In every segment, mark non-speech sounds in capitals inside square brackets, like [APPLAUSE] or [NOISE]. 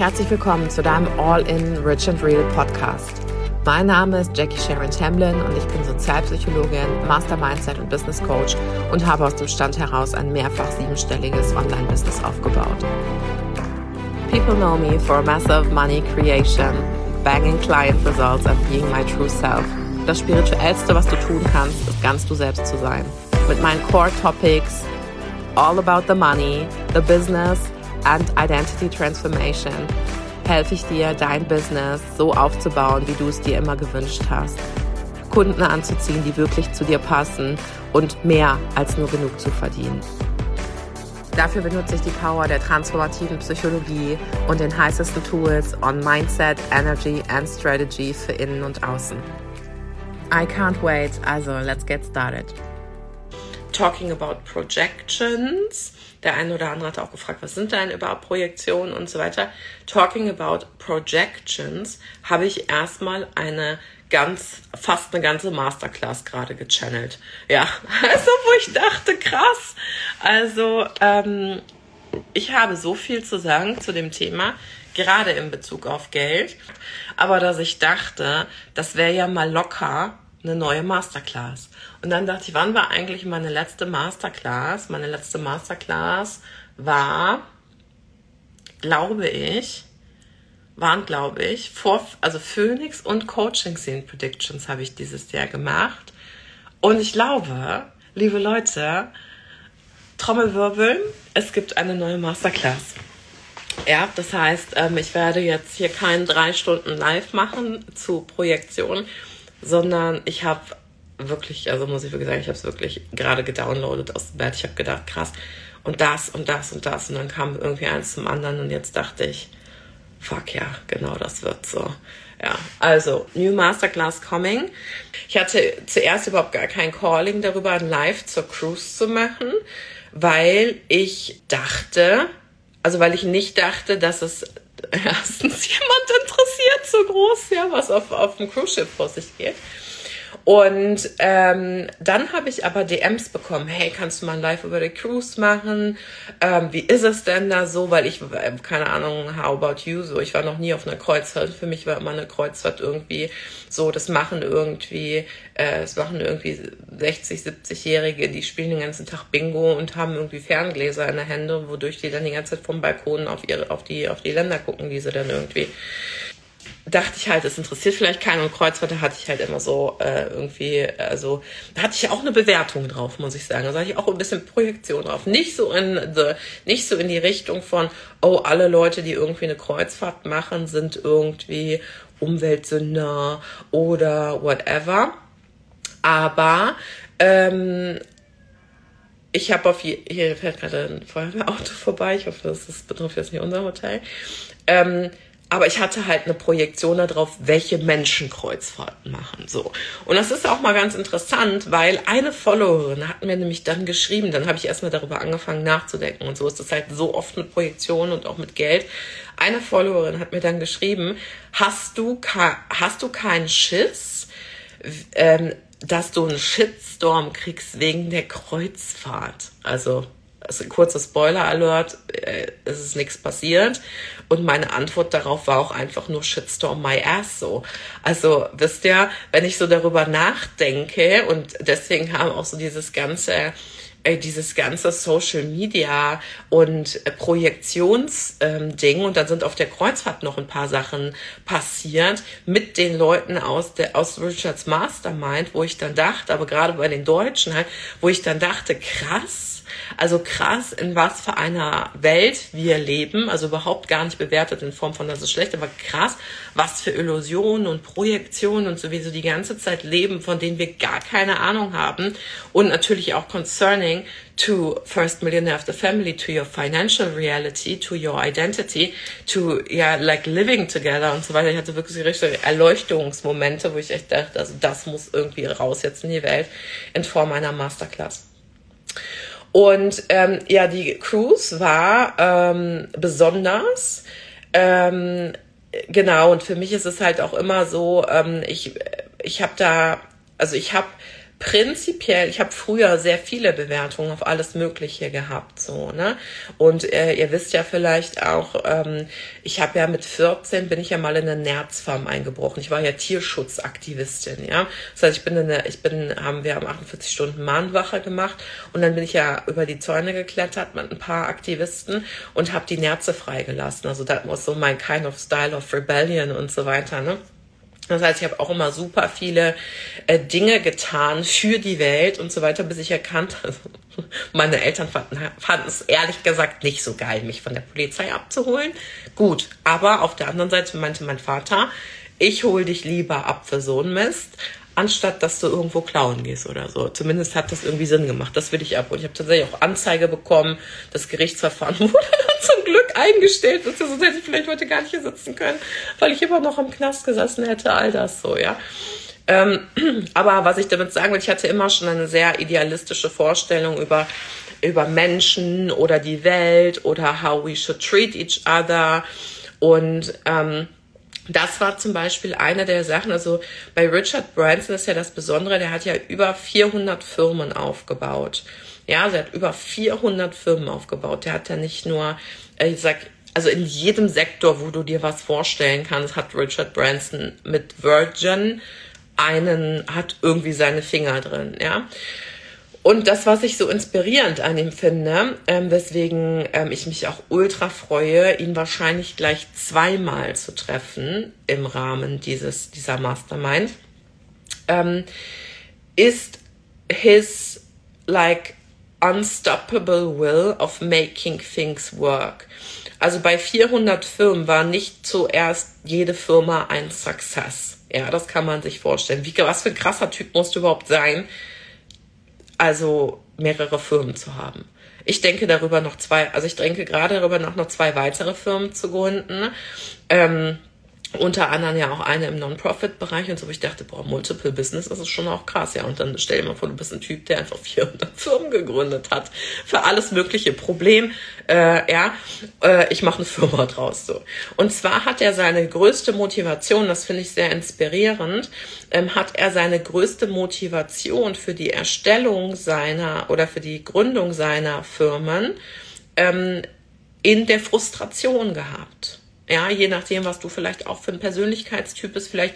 Herzlich willkommen zu deinem All-in Rich and Real Podcast. Mein Name ist Jackie Sharon Tamlin und ich bin Sozialpsychologin, Master Mindset und Business Coach und habe aus dem Stand heraus ein mehrfach siebenstelliges Online-Business aufgebaut. People know me for massive money creation, banging client results and being my true self. Das spirituellste, was du tun kannst, ist ganz du selbst zu sein. Mit meinen Core Topics all about the money, the business and identity transformation helfe ich dir, dein Business so aufzubauen, wie du es dir immer gewünscht hast. Kunden anzuziehen, die wirklich zu dir passen und mehr als nur genug zu verdienen. Dafür benutze ich die Power der transformativen Psychologie und den heißesten Tools on Mindset, Energy and Strategy für innen und außen. I can't wait, also let's get started. Talking about projections der eine oder andere hat auch gefragt, was sind denn überhaupt Projektionen und so weiter. Talking about projections habe ich erstmal eine ganz, fast eine ganze Masterclass gerade gechannelt. Ja, [LAUGHS] also wo ich dachte, krass. Also, ähm, ich habe so viel zu sagen zu dem Thema, gerade in Bezug auf Geld. Aber dass ich dachte, das wäre ja mal locker eine neue Masterclass. Und dann dachte ich, wann war eigentlich meine letzte Masterclass? Meine letzte Masterclass war, glaube ich, waren, glaube ich, vor, also Phoenix und Coaching Scene Predictions habe ich dieses Jahr gemacht. Und ich glaube, liebe Leute, Trommelwirbel, es gibt eine neue Masterclass. Ja, das heißt, ähm, ich werde jetzt hier keinen drei Stunden live machen zu Projektion, sondern ich habe wirklich, also muss ich wirklich sagen, ich habe es wirklich gerade gedownloadet aus dem Bett. Ich habe gedacht, krass, und das und das und das. Und dann kam irgendwie eins zum anderen und jetzt dachte ich, fuck ja, genau das wird so. Ja, also New Masterclass coming. Ich hatte zuerst überhaupt gar kein Calling darüber, ein Live zur Cruise zu machen, weil ich dachte, also weil ich nicht dachte, dass es [LAUGHS] erstens jemand interessiert so groß, ja, was auf, auf dem Cruise Ship vor sich geht. Und ähm, dann habe ich aber DMs bekommen, hey, kannst du mal ein Live über die Cruise machen? Ähm, wie ist es denn da so? Weil ich, äh, keine Ahnung, how about you? So, ich war noch nie auf einer Kreuzfahrt. Für mich war immer eine Kreuzfahrt irgendwie so, das machen irgendwie, äh, das machen irgendwie 60, 70-Jährige, die spielen den ganzen Tag Bingo und haben irgendwie Ferngläser in der Hände, wodurch die dann die ganze Zeit vom Balkon auf ihre, auf die, auf die Länder gucken, die sie dann irgendwie dachte ich halt, es interessiert vielleicht keinen und Kreuzfahrt, hatte ich halt immer so äh, irgendwie, also da hatte ich auch eine Bewertung drauf, muss ich sagen. Da hatte ich auch ein bisschen Projektion drauf. Nicht so in the, nicht so in die Richtung von, oh, alle Leute, die irgendwie eine Kreuzfahrt machen, sind irgendwie Umweltsünder oder whatever. Aber ähm, ich habe auf je, hier fährt gerade ein Feuerwehrauto vorbei. Ich hoffe, das, das betrifft jetzt nicht unser Hotel. Ähm, aber ich hatte halt eine Projektion darauf, welche Menschen Kreuzfahrten machen. So. Und das ist auch mal ganz interessant, weil eine Followerin hat mir nämlich dann geschrieben, dann habe ich erstmal darüber angefangen nachzudenken. Und so ist das halt so oft mit Projektionen und auch mit Geld. Eine Followerin hat mir dann geschrieben, hast du, hast du keinen Schiss, ähm, dass du einen Shitstorm kriegst wegen der Kreuzfahrt? Also also kurzer Spoiler-Alert, äh, es ist nichts passiert. Und meine Antwort darauf war auch einfach nur Shitstorm my ass so. Also wisst ihr, wenn ich so darüber nachdenke und deswegen haben auch so dieses ganze äh, dieses ganze Social Media und äh, Projektionsding ähm, und dann sind auf der Kreuzfahrt noch ein paar Sachen passiert mit den Leuten aus der aus Richards Mastermind, wo ich dann dachte, aber gerade bei den Deutschen halt, wo ich dann dachte, krass, also krass, in was für einer Welt wir leben. Also überhaupt gar nicht bewertet in Form von, das ist schlecht, aber krass, was für Illusionen und Projektionen und sowieso die ganze Zeit leben, von denen wir gar keine Ahnung haben. Und natürlich auch concerning to first millionaire of the family, to your financial reality, to your identity, to, ja, yeah, like living together und so weiter. Ich hatte wirklich richtige Erleuchtungsmomente, wo ich echt dachte, also das muss irgendwie raus jetzt in die Welt in Form einer Masterclass. Und ähm, ja, die Cruise war ähm, besonders. Ähm, genau, und für mich ist es halt auch immer so, ähm, ich, ich habe da, also ich habe prinzipiell, ich habe früher sehr viele Bewertungen auf alles Mögliche gehabt, so, ne? Und äh, ihr wisst ja vielleicht auch, ähm, ich habe ja mit 14 bin ich ja mal in eine Nerzfarm eingebrochen. Ich war ja Tierschutzaktivistin, ja. Das heißt, ich bin in eine, ich bin, haben wir am 48 Stunden Mahnwache gemacht und dann bin ich ja über die Zäune geklettert mit ein paar Aktivisten und habe die Nerze freigelassen. Also das war so mein kind of style of rebellion und so weiter, ne? Das heißt, ich habe auch immer super viele äh, Dinge getan für die Welt und so weiter, bis ich erkannt habe. [LAUGHS] Meine Eltern fanden, fanden es ehrlich gesagt nicht so geil, mich von der Polizei abzuholen. Gut, aber auf der anderen Seite meinte mein Vater, ich hol dich lieber ab für so einen Mist, anstatt dass du irgendwo klauen gehst oder so. Zumindest hat das irgendwie Sinn gemacht. Das will ich ab. Und ich habe tatsächlich auch Anzeige bekommen. Das Gerichtsverfahren [LAUGHS] wurde zum Glück eingestellt. Sonst hätte ich vielleicht heute gar nicht hier sitzen können, weil ich immer noch im Knast gesessen hätte. All das so, ja. Ähm, [CLEARS THROAT] aber was ich damit sagen will, ich hatte immer schon eine sehr idealistische Vorstellung über über Menschen oder die Welt oder how we should treat each other und ähm, das war zum Beispiel eine der Sachen, also bei Richard Branson ist ja das Besondere, der hat ja über 400 Firmen aufgebaut. Ja, er hat über 400 Firmen aufgebaut. Der hat ja nicht nur, äh, ich sag, also in jedem Sektor, wo du dir was vorstellen kannst, hat Richard Branson mit Virgin einen, hat irgendwie seine Finger drin, ja. Und das, was ich so inspirierend an ihm finde, ähm, weswegen ähm, ich mich auch ultra freue, ihn wahrscheinlich gleich zweimal zu treffen im Rahmen dieses, dieser Mastermind, ähm, ist his like unstoppable will of making things work. Also bei 400 Firmen war nicht zuerst jede Firma ein Success. Ja, das kann man sich vorstellen. Wie, was für ein krasser Typ musst du überhaupt sein, also mehrere Firmen zu haben. Ich denke darüber noch zwei, also ich denke gerade darüber nach, noch zwei weitere Firmen zu gründen. Ähm, unter anderem ja auch eine im Non-Profit-Bereich und so, wo ich dachte, boah, Multiple Business, das ist schon auch krass, ja. Und dann stell dir mal vor, du bist ein Typ, der einfach [LAUGHS] 400 Firmen gegründet hat für alles mögliche Problem, äh, ja. Äh, ich mache eine Firma draus, so. Und zwar hat er seine größte Motivation, das finde ich sehr inspirierend, ähm, hat er seine größte Motivation für die Erstellung seiner oder für die Gründung seiner Firmen ähm, in der Frustration gehabt. Ja, je nachdem, was du vielleicht auch für ein Persönlichkeitstyp bist. Vielleicht,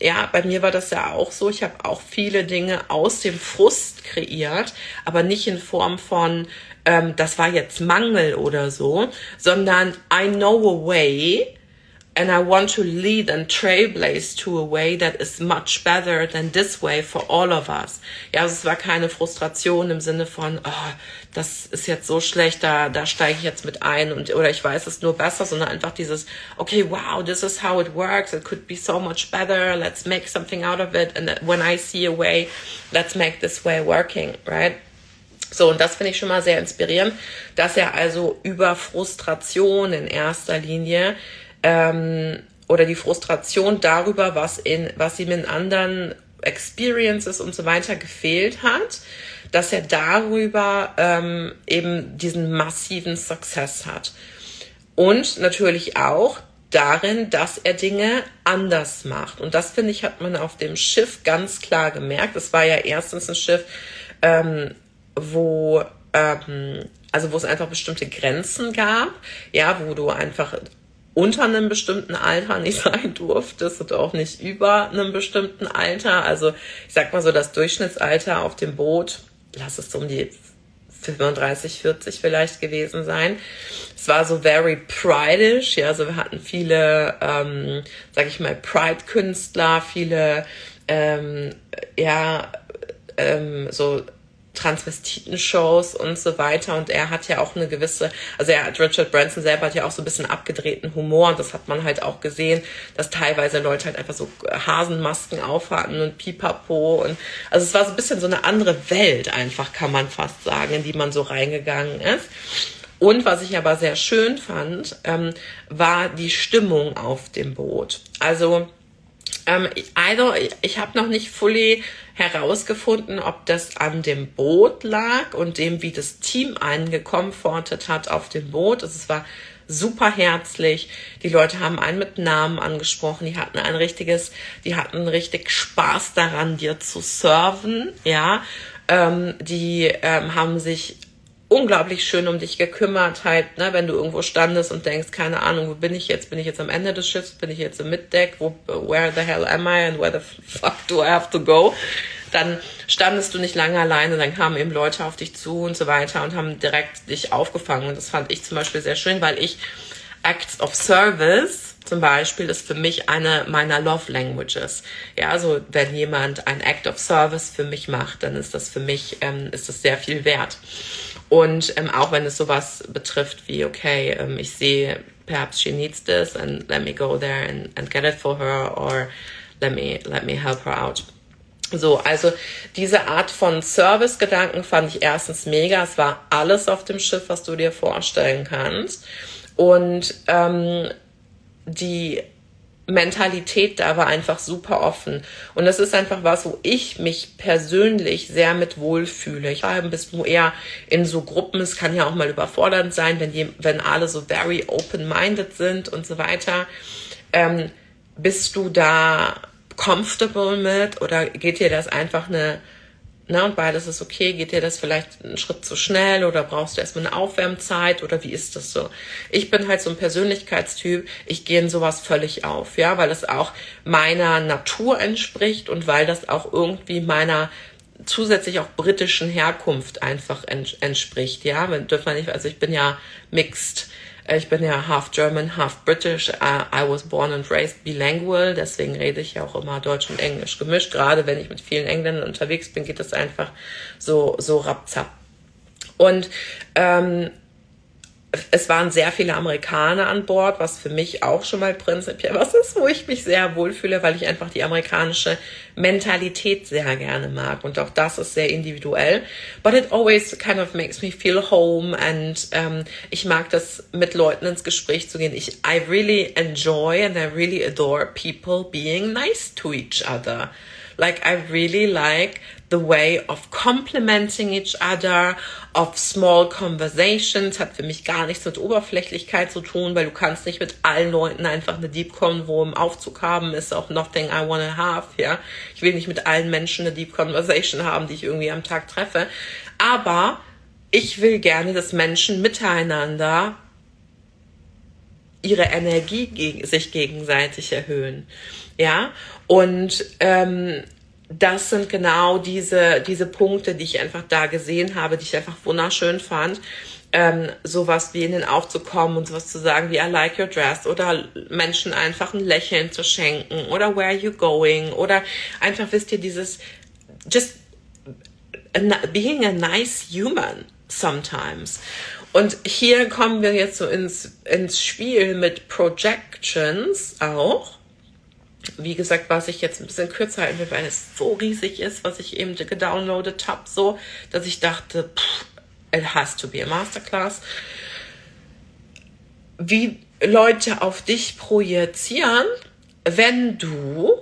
ja, bei mir war das ja auch so. Ich habe auch viele Dinge aus dem Frust kreiert, aber nicht in Form von, ähm, das war jetzt Mangel oder so, sondern I know a way, and I want to lead and trailblaze to a way that is much better than this way for all of us. Ja, also es war keine Frustration im Sinne von, oh, das ist jetzt so schlecht, da, da steige ich jetzt mit ein und, oder ich weiß es nur besser, sondern einfach dieses, okay, wow, this is how it works. It could be so much better. Let's make something out of it. And when I see a way, let's make this way working, right? So, und das finde ich schon mal sehr inspirierend, dass er also über Frustration in erster Linie ähm, oder die Frustration darüber, was, in, was ihm in anderen Experiences und so weiter gefehlt hat, dass er darüber ähm, eben diesen massiven Success hat. Und natürlich auch darin, dass er Dinge anders macht. Und das, finde ich, hat man auf dem Schiff ganz klar gemerkt. Es war ja erstens ein Schiff, ähm, wo, ähm, also wo es einfach bestimmte Grenzen gab, ja, wo du einfach unter einem bestimmten Alter nicht [LAUGHS] sein durftest und auch nicht über einem bestimmten Alter. Also ich sag mal so, das Durchschnittsalter auf dem Boot, lass es um die 35, 40 vielleicht gewesen sein. Es war so very prideish, ja, also wir hatten viele, ähm, sag ich mal, Pride-Künstler, viele, ähm, ja, ähm, so Transvestiten-Shows und so weiter. Und er hat ja auch eine gewisse, also er hat, Richard Branson selber hat ja auch so ein bisschen abgedrehten Humor und das hat man halt auch gesehen, dass teilweise Leute halt einfach so Hasenmasken aufhatten und Pipapo und also es war so ein bisschen so eine andere Welt einfach, kann man fast sagen, in die man so reingegangen ist. Und was ich aber sehr schön fand, ähm, war die Stimmung auf dem Boot. Also ähm, also ich habe noch nicht fully herausgefunden, ob das an dem Boot lag und dem, wie das Team eingekomfortet hat auf dem Boot. Also es war super herzlich. Die Leute haben einen mit Namen angesprochen. Die hatten ein richtiges, die hatten richtig Spaß daran, dir zu serven, ja. Ähm, die ähm, haben sich unglaublich schön um dich gekümmert, halt, ne, wenn du irgendwo standest und denkst, keine Ahnung, wo bin ich jetzt? Bin ich jetzt am Ende des Schiffs? Bin ich jetzt im Mitdeck? Wo, where the hell am I and where the fuck do I have to go? Dann standest du nicht lange alleine, dann kamen eben Leute auf dich zu und so weiter und haben direkt dich aufgefangen. Und das fand ich zum Beispiel sehr schön, weil ich Acts of Service zum Beispiel ist für mich eine meiner Love Languages. Ja, also wenn jemand ein Act of Service für mich macht, dann ist das für mich, ähm, ist das sehr viel wert. Und ähm, auch wenn es sowas betrifft wie, okay, ähm, ich sehe, perhaps she needs this and let me go there and, and get it for her or let me, let me help her out. So, also diese Art von Service-Gedanken fand ich erstens mega. Es war alles auf dem Schiff, was du dir vorstellen kannst. Und ähm, die Mentalität da war einfach super offen. Und das ist einfach was, wo ich mich persönlich sehr mit wohlfühle. Ich war bist du eher in so Gruppen, es kann ja auch mal überfordernd sein, wenn, die, wenn alle so very open-minded sind und so weiter. Ähm, bist du da comfortable mit oder geht dir das einfach eine na, und beides ist okay. Geht dir das vielleicht einen Schritt zu schnell oder brauchst du erstmal eine Aufwärmzeit oder wie ist das so? Ich bin halt so ein Persönlichkeitstyp. Ich gehe in sowas völlig auf, ja, weil es auch meiner Natur entspricht und weil das auch irgendwie meiner zusätzlich auch britischen Herkunft einfach entspricht, ja. Dürfen wir nicht, also ich bin ja mixed ich bin ja half German, half British. Uh, I was born and raised bilingual, deswegen rede ich ja auch immer Deutsch und Englisch gemischt. Gerade wenn ich mit vielen Engländern unterwegs bin, geht das einfach so, so rapzapp. Und ähm, es waren sehr viele Amerikaner an Bord, was für mich auch schon mal prinzipiell was ist, wo ich mich sehr wohlfühle, weil ich einfach die amerikanische Mentalität sehr gerne mag. Und auch das ist sehr individuell. But it always kind of makes me feel home and ähm, ich mag das, mit Leuten ins Gespräch zu gehen. Ich, I really enjoy and I really adore people being nice to each other. Like I really like the way of complimenting each other, of small conversations, hat für mich gar nichts mit Oberflächlichkeit zu tun, weil du kannst nicht mit allen Leuten einfach eine Deep Convo im Aufzug haben, ist auch nothing I wanna have, ja. Ich will nicht mit allen Menschen eine Deep Conversation haben, die ich irgendwie am Tag treffe. Aber ich will gerne, dass Menschen miteinander ihre Energie gegen, sich gegenseitig erhöhen. Ja, und ähm, das sind genau diese, diese Punkte, die ich einfach da gesehen habe, die ich einfach wunderschön fand. Ähm, sowas wie ihnen aufzukommen und sowas zu sagen wie I like your dress oder Menschen einfach ein Lächeln zu schenken oder where are you going oder einfach wisst ihr dieses just being a nice human sometimes. Und hier kommen wir jetzt so ins, ins Spiel mit Projections auch wie gesagt, was ich jetzt ein bisschen kürzer halten will, weil es so riesig ist, was ich eben gedownloadet habe, so, dass ich dachte, pff, it has to be a Masterclass. Wie Leute auf dich projizieren, wenn du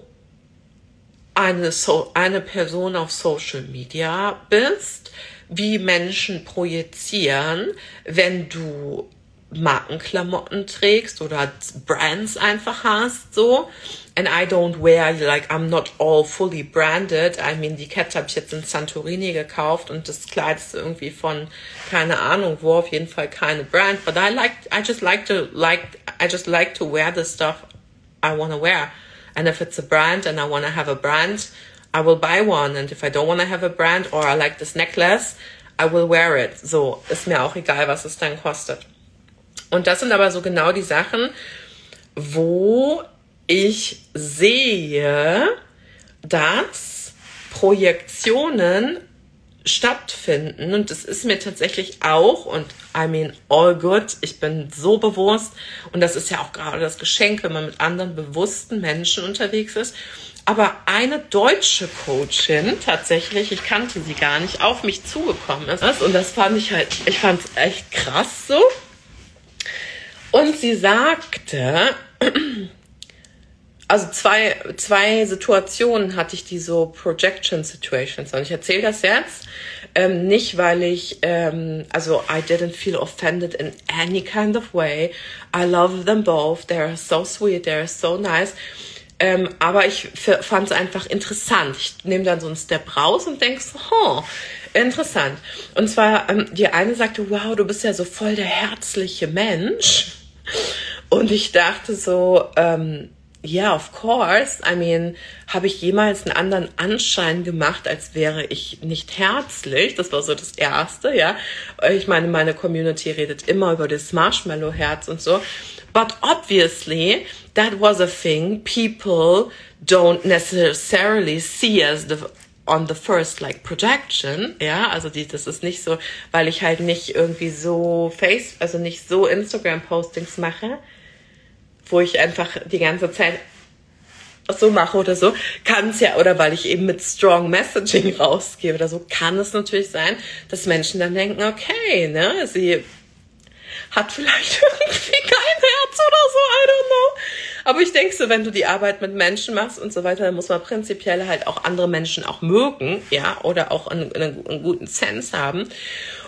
eine, so eine Person auf Social Media bist, wie Menschen projizieren, wenn du Markenklamotten trägst oder Brands einfach hast, so. And I don't wear, like, I'm not all fully branded. I mean, die Kette habe ich jetzt in Santorini gekauft und das Kleid ist irgendwie von, keine Ahnung wo, auf jeden Fall keine Brand. But I like, I just like to, like, I just like to wear the stuff I want to wear. And if it's a brand and I want to have a brand, I will buy one. And if I don't want to have a brand or I like this necklace, I will wear it. So, ist mir auch egal, was es dann kostet. Und das sind aber so genau die Sachen, wo ich sehe, dass Projektionen stattfinden. Und es ist mir tatsächlich auch und I mean all good, ich bin so bewusst. Und das ist ja auch gerade das Geschenk, wenn man mit anderen bewussten Menschen unterwegs ist. Aber eine deutsche Coachin tatsächlich, ich kannte sie gar nicht, auf mich zugekommen ist. Und das fand ich halt, ich fand es echt krass so. Und sie sagte, also zwei, zwei Situationen hatte ich die so Projection Situations. Und ich erzähle das jetzt ähm, nicht, weil ich, ähm, also I didn't feel offended in any kind of way. I love them both. They're so sweet. They're so nice. Ähm, aber ich fand es einfach interessant. Ich nehme dann so einen Step raus und denke so, oh, interessant. Und zwar, ähm, die eine sagte, wow, du bist ja so voll der herzliche Mensch. Und ich dachte so, ähm, yeah, of course. I mean, habe ich jemals einen anderen Anschein gemacht, als wäre ich nicht herzlich? Das war so das Erste, ja. Ich meine, meine Community redet immer über das Marshmallow-Herz und so. But obviously, that was a thing people don't necessarily see as the on the first like projection, ja, also die, das ist nicht so, weil ich halt nicht irgendwie so Face, also nicht so Instagram Postings mache, wo ich einfach die ganze Zeit so mache oder so, kann es ja, oder weil ich eben mit Strong Messaging [LAUGHS] rausgehe oder so, kann es natürlich sein, dass Menschen dann denken, okay, ne, sie hat vielleicht [LAUGHS] irgendwie kein Herz oder so, I don't know. Aber ich denke so, wenn du die Arbeit mit Menschen machst und so weiter, dann muss man prinzipiell halt auch andere Menschen auch mögen, ja, oder auch einen, einen, einen guten Sense haben.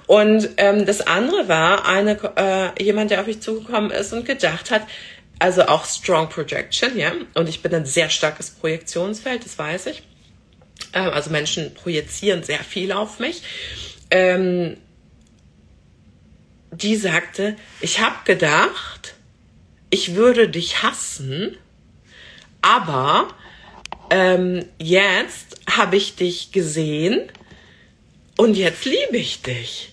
Und ähm, das andere war eine äh, jemand, der auf mich zugekommen ist und gedacht hat, also auch Strong Projection, ja. Und ich bin ein sehr starkes Projektionsfeld, das weiß ich. Ähm, also Menschen projizieren sehr viel auf mich. Ähm, die sagte, ich habe gedacht, ich würde dich hassen, aber ähm, jetzt habe ich dich gesehen und jetzt liebe ich dich.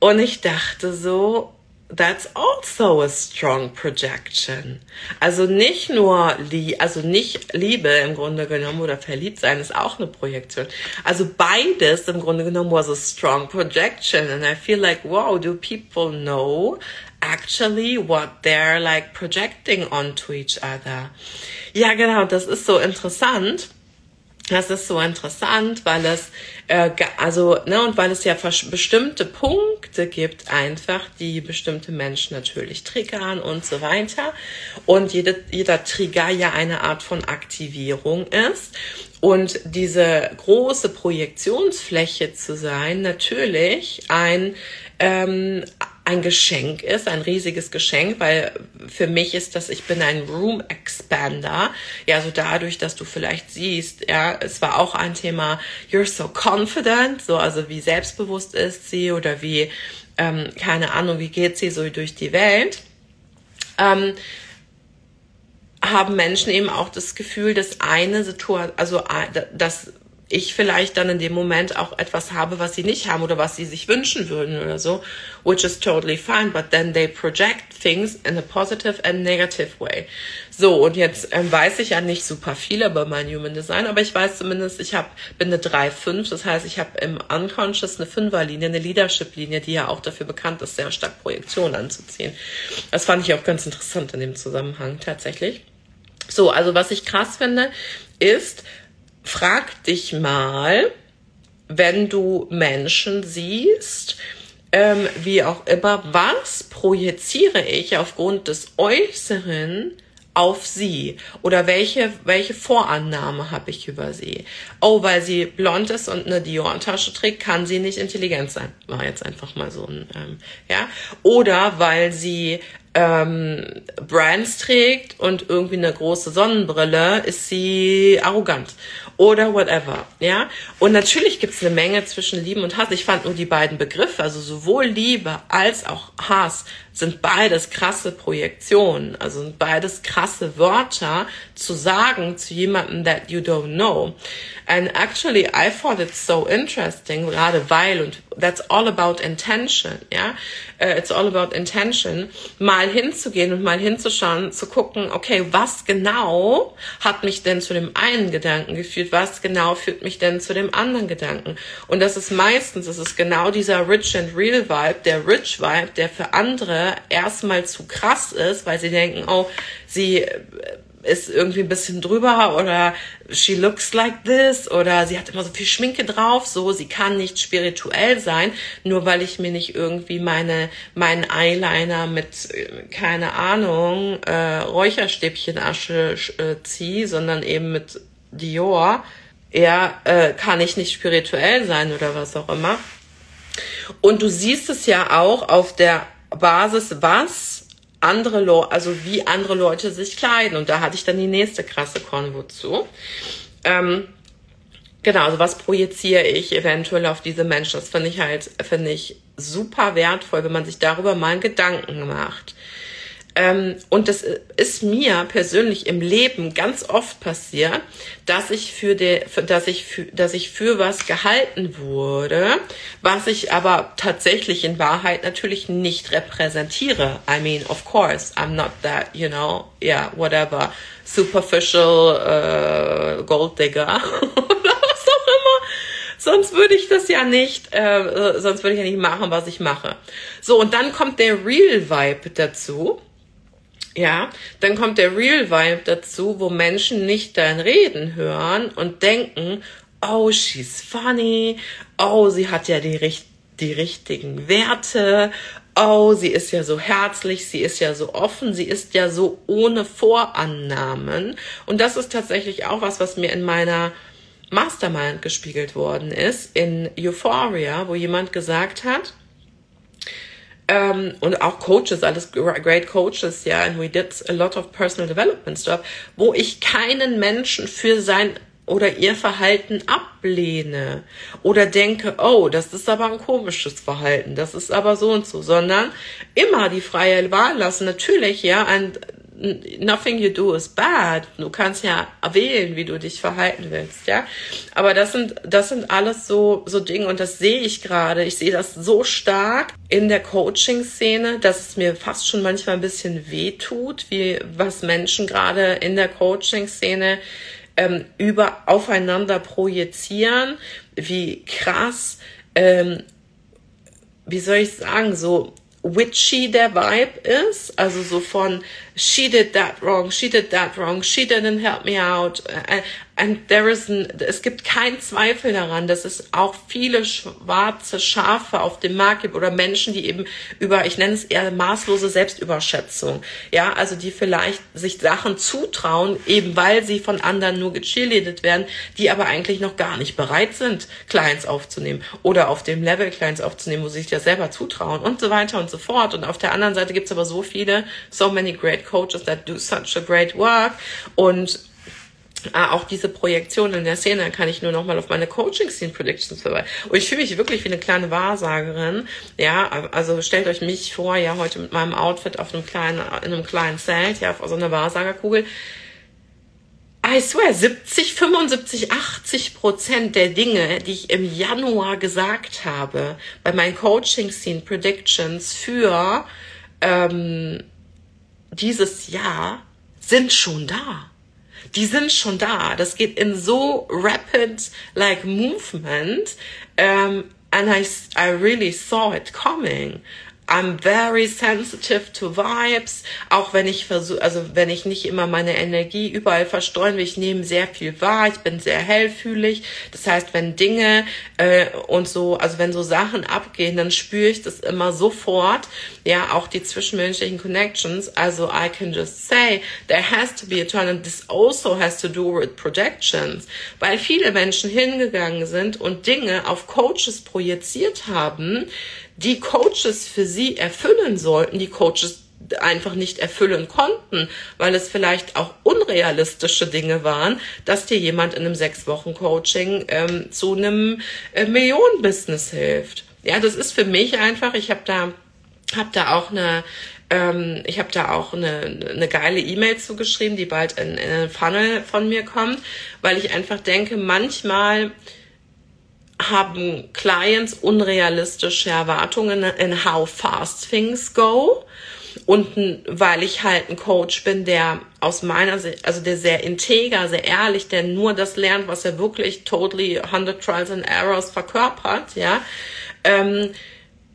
Und ich dachte so, that's also a strong projection. Also nicht nur also nicht Liebe im Grunde genommen oder verliebt sein ist auch eine Projektion. Also beides im Grunde genommen was a strong projection. And I feel like, wow, do people know actually what they're like projecting onto each other? Ja, genau, das ist so interessant. Das ist so interessant, weil es äh, also ne und weil es ja bestimmte Punkte gibt einfach, die bestimmte Menschen natürlich triggern und so weiter. Und jede, jeder Trigger ja eine Art von Aktivierung ist. Und diese große Projektionsfläche zu sein natürlich ein ähm, ein Geschenk ist, ein riesiges Geschenk, weil für mich ist das, ich bin ein Room Expander. Ja, so dadurch, dass du vielleicht siehst, ja, es war auch ein Thema, you're so confident, so, also wie selbstbewusst ist sie oder wie, ähm, keine Ahnung, wie geht sie so durch die Welt. Ähm, haben Menschen eben auch das Gefühl, dass eine Situation, also dass ich vielleicht dann in dem Moment auch etwas habe, was sie nicht haben oder was sie sich wünschen würden oder so, which is totally fine, but then they project things in a positive and negative way. So, und jetzt ähm, weiß ich ja nicht super viel über mein Human Design, aber ich weiß zumindest, ich hab, bin eine 3-5, das heißt, ich habe im Unconscious eine Fünferlinie, eine Leadership-Linie, die ja auch dafür bekannt ist, sehr stark Projektion anzuziehen. Das fand ich auch ganz interessant in dem Zusammenhang tatsächlich. So, also was ich krass finde, ist, frag dich mal, wenn du Menschen siehst, ähm, wie auch immer, was projiziere ich aufgrund des Äußeren auf sie? Oder welche, welche Vorannahme habe ich über sie? Oh, weil sie blond ist und eine Dior-Tasche trägt, kann sie nicht intelligent sein. War jetzt einfach mal so ein, ähm, ja. Oder weil sie ähm, Brands trägt und irgendwie eine große Sonnenbrille, ist sie arrogant oder whatever, ja. Und natürlich gibt es eine Menge zwischen Lieben und Hass. Ich fand nur die beiden Begriffe, also sowohl Liebe als auch Hass, sind beides krasse Projektionen, also sind beides krasse Wörter zu sagen zu jemandem that you don't know. And actually, I thought it so interesting, gerade weil, und that's all about intention, ja, uh, it's all about intention, mal hinzugehen und mal hinzuschauen, zu gucken, okay, was genau hat mich denn zu dem einen Gedanken geführt, was genau führt mich denn zu dem anderen Gedanken? Und das ist meistens, das ist genau dieser Rich and Real Vibe, der Rich Vibe, der für andere erstmal zu krass ist, weil sie denken, oh, sie ist irgendwie ein bisschen drüber oder she looks like this oder sie hat immer so viel Schminke drauf, so sie kann nicht spirituell sein, nur weil ich mir nicht irgendwie meine meinen Eyeliner mit äh, keine Ahnung äh, Räucherstäbchenasche äh, ziehe, sondern eben mit Dior. Ja, äh, kann ich nicht spirituell sein oder was auch immer. Und du siehst es ja auch auf der Basis, was andere Leute, also wie andere Leute sich kleiden. Und da hatte ich dann die nächste krasse Konvo zu. Ähm, genau, also was projiziere ich eventuell auf diese Menschen? Das finde ich halt, finde ich super wertvoll, wenn man sich darüber mal Gedanken macht. Ähm, und das ist mir persönlich im Leben ganz oft passiert, dass ich für die, dass ich für, dass ich für was gehalten wurde, was ich aber tatsächlich in Wahrheit natürlich nicht repräsentiere. I mean, of course, I'm not that, you know, yeah, whatever, superficial uh, gold digger [LAUGHS] was auch immer. Sonst würde ich das ja nicht, äh, sonst würde ich ja nicht machen, was ich mache. So, und dann kommt der Real Vibe dazu. Ja, dann kommt der Real Vibe dazu, wo Menschen nicht dein Reden hören und denken, oh, she's funny, oh, sie hat ja die, die richtigen Werte, oh, sie ist ja so herzlich, sie ist ja so offen, sie ist ja so ohne Vorannahmen. Und das ist tatsächlich auch was, was mir in meiner Mastermind gespiegelt worden ist, in Euphoria, wo jemand gesagt hat, ähm, und auch Coaches, alles great Coaches, ja, and we did a lot of personal development stuff, wo ich keinen Menschen für sein oder ihr Verhalten ablehne oder denke, oh, das ist aber ein komisches Verhalten, das ist aber so und so, sondern immer die freie Wahl lassen. Natürlich, ja, ein nothing you do is bad. Du kannst ja wählen, wie du dich verhalten willst, ja. Aber das sind, das sind alles so, so Dinge und das sehe ich gerade. Ich sehe das so stark in der Coaching-Szene, dass es mir fast schon manchmal ein bisschen weh tut, wie was Menschen gerade in der Coaching-Szene ähm, über aufeinander projizieren, wie krass, ähm, wie soll ich sagen, so witchy der Vibe ist, also so von she did that wrong, she did that wrong, she didn't help me out. And there is an, es gibt keinen Zweifel daran, dass es auch viele schwarze Schafe auf dem Markt gibt oder Menschen, die eben über, ich nenne es eher maßlose Selbstüberschätzung, ja, also die vielleicht sich Sachen zutrauen, eben weil sie von anderen nur gecheerleadet werden, die aber eigentlich noch gar nicht bereit sind, Clients aufzunehmen oder auf dem Level Clients aufzunehmen, wo sie sich das selber zutrauen und so weiter und so fort. Und auf der anderen Seite gibt es aber so viele, so many great coaches that do such a great work und Ah, auch diese Projektion in der Szene kann ich nur noch mal auf meine Coaching Scene Predictions verweisen. Und ich fühle mich wirklich wie eine kleine Wahrsagerin. Ja, also stellt euch mich vor, ja, heute mit meinem Outfit auf einem kleinen, in einem kleinen Zelt, ja, auf so einer Wahrsagerkugel. I swear, 70, 75, 80 Prozent der Dinge, die ich im Januar gesagt habe, bei meinen Coaching Scene Predictions für ähm, dieses Jahr, sind schon da die sind schon da. Das geht in so rapid like movement. Um, and I, I really saw it coming. I'm very sensitive to vibes, auch wenn ich versuche, also wenn ich nicht immer meine Energie überall verstreuen will, ich nehme sehr viel wahr, ich bin sehr hellfühlig. Das heißt, wenn Dinge äh, und so, also wenn so Sachen abgehen, dann spüre ich das immer sofort. Ja, auch die zwischenmenschlichen Connections. Also I can just say there has to be a turn and this also has to do with projections, weil viele Menschen hingegangen sind und Dinge auf Coaches projiziert haben die Coaches für sie erfüllen sollten, die Coaches einfach nicht erfüllen konnten, weil es vielleicht auch unrealistische Dinge waren, dass dir jemand in einem sechs Wochen Coaching ähm, zu einem äh, Millionenbusiness hilft. Ja, das ist für mich einfach. Ich habe da habe da auch eine ähm, ich habe da auch eine, eine geile E-Mail zugeschrieben, die bald in, in einen Funnel von mir kommt, weil ich einfach denke, manchmal haben Clients unrealistische Erwartungen in how fast things go. Und weil ich halt ein Coach bin, der aus meiner Sicht, also der sehr integer, sehr ehrlich, der nur das lernt, was er wirklich totally 100 Trials and Errors verkörpert, ja, ähm,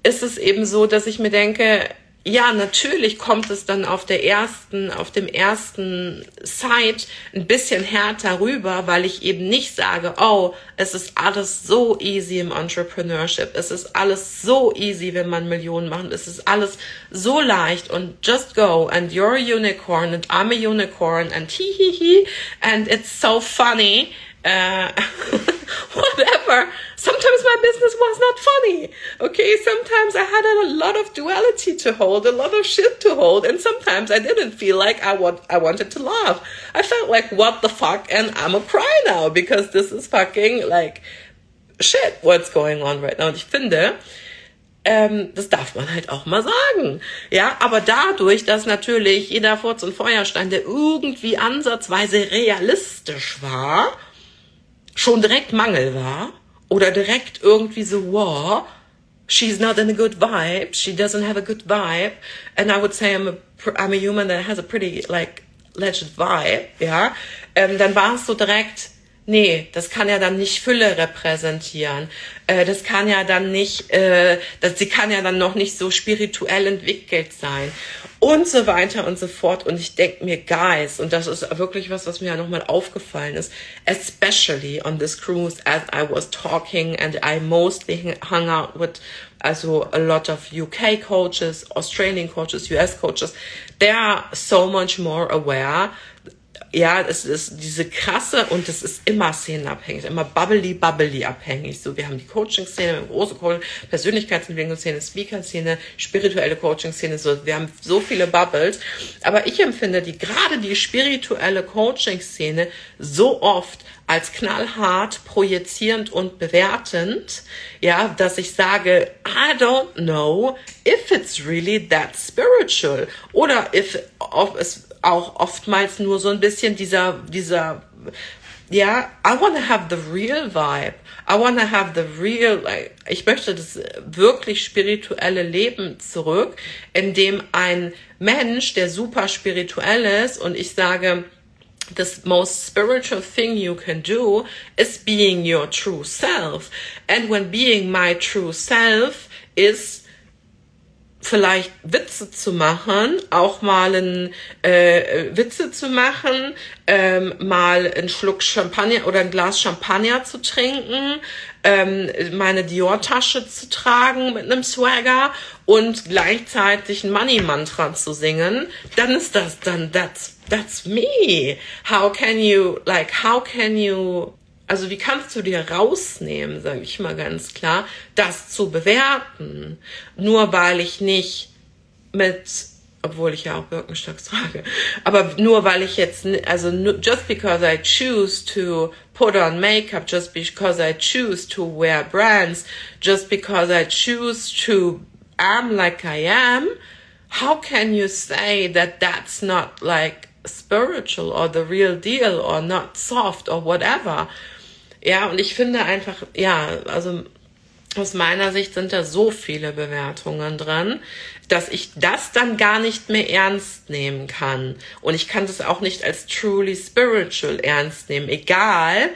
ist es eben so, dass ich mir denke, ja, natürlich kommt es dann auf der ersten, auf dem ersten Site ein bisschen härter rüber, weil ich eben nicht sage, oh, es ist alles so easy im Entrepreneurship. Es ist alles so easy, wenn man Millionen macht. Es ist alles so leicht und just go and you're a unicorn and I'm a unicorn and he and it's so funny uh, [LAUGHS] whatever. Sometimes my business was not funny. Okay, sometimes I had a lot of duality to hold, a lot of shit to hold, and sometimes I didn't feel like I want I wanted to laugh. I felt like what the fuck, and I'm a cry now because this is fucking like shit. What's going on right now? Und ich finde. Ähm, das darf man halt auch mal sagen. Ja, aber dadurch, dass natürlich jeder Furz und Feuerstein, der irgendwie ansatzweise realistisch war, schon direkt Mangel war oder direkt irgendwie so, wow, she's not in a good vibe, she doesn't have a good vibe, and I would say I'm a, I'm a human that has a pretty, like, legit vibe, ja, ähm, dann war es so direkt, nee, das kann ja dann nicht Fülle repräsentieren. Äh, das kann ja dann nicht, äh, das, sie kann ja dann noch nicht so spirituell entwickelt sein und so weiter und so fort. Und ich denke mir, guys, und das ist wirklich was, was mir ja nochmal aufgefallen ist, especially on this cruise as I was talking and I mostly hung out with also a lot of UK coaches, Australian coaches, US coaches, they are so much more aware ja, es ist diese krasse und es ist immer szenenabhängig, immer bubbly, bubbly abhängig. So, wir haben die Coaching-Szene, große Co Persönlichkeitsentwicklungsszene, Speaker-Szene, spirituelle Coaching-Szene, so, wir haben so viele Bubbles. Aber ich empfinde die, gerade die spirituelle Coaching-Szene so oft als knallhart, projizierend und bewertend, ja, dass ich sage, I don't know if it's really that spiritual oder if, es auch oftmals nur so ein bisschen dieser, dieser, ja, I want to have the real vibe. I want to have the real, like, ich möchte das wirklich spirituelle Leben zurück, in dem ein Mensch, der super spirituell ist und ich sage, the most spiritual thing you can do is being your true self. And when being my true self is vielleicht Witze zu machen, auch mal ein, äh, Witze zu machen, ähm, mal einen Schluck Champagner oder ein Glas Champagner zu trinken, ähm, meine Dior-Tasche zu tragen mit einem Swagger und gleichzeitig ein Money-Mantra zu singen, dann ist das dann, that's, that's me. How can you, like, how can you also wie kannst du dir rausnehmen, sage ich mal ganz klar, das zu bewerten, nur weil ich nicht mit, obwohl ich ja auch Birkenstocks trage, aber nur weil ich jetzt, also just because I choose to put on makeup, just because I choose to wear brands, just because I choose to am like I am, how can you say that that's not like spiritual or the real deal or not soft or whatever? Ja, und ich finde einfach, ja, also aus meiner Sicht sind da so viele Bewertungen dran, dass ich das dann gar nicht mehr ernst nehmen kann. Und ich kann das auch nicht als truly spiritual ernst nehmen, egal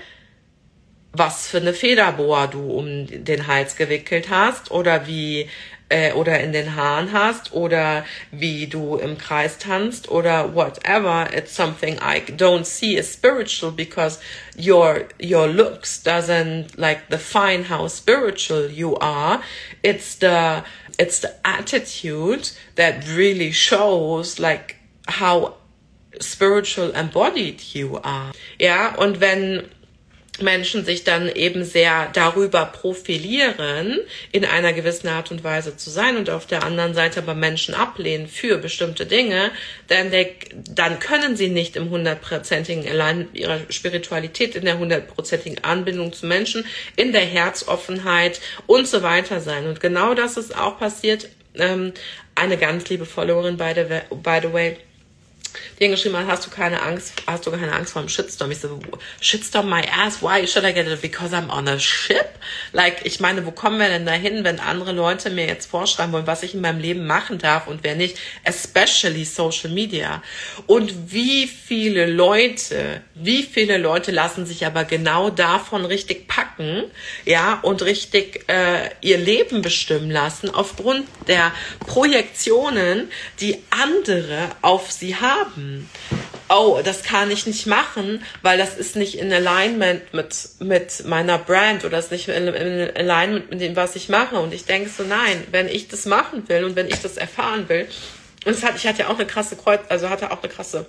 was für eine Federboa du um den Hals gewickelt hast oder wie äh, oder in den Haaren hast oder wie du im Kreis tanzt oder whatever. It's something I don't see as spiritual because your your looks doesn't like define how spiritual you are. It's the it's the attitude that really shows like how spiritual embodied you are. Ja, und wenn Menschen sich dann eben sehr darüber profilieren, in einer gewissen Art und Weise zu sein und auf der anderen Seite aber Menschen ablehnen für bestimmte Dinge, dann, dann können sie nicht im hundertprozentigen Allein ihrer Spiritualität, in der hundertprozentigen Anbindung zu Menschen, in der Herzoffenheit und so weiter sein. Und genau das ist auch passiert. Ähm, eine ganz liebe Followerin, by the, by the way, die geschrieben hat, hast du keine Angst, hast du keine Angst vor einem Shitstorm? Ich so, Shitstorm my ass, why should I get it? Because I'm on a ship? Like, ich meine, wo kommen wir denn dahin, wenn andere Leute mir jetzt vorschreiben wollen, was ich in meinem Leben machen darf und wer nicht? Especially Social Media. Und wie viele Leute, wie viele Leute lassen sich aber genau davon richtig packen, ja, und richtig äh, ihr Leben bestimmen lassen aufgrund der Projektionen, die andere auf sie haben. Oh, das kann ich nicht machen, weil das ist nicht in Alignment mit, mit meiner Brand oder ist nicht in, in Alignment mit dem, was ich mache. Und ich denke so, nein, wenn ich das machen will und wenn ich das erfahren will, und hat, ich hatte ja auch eine krasse Kreuz, also hatte auch eine krasse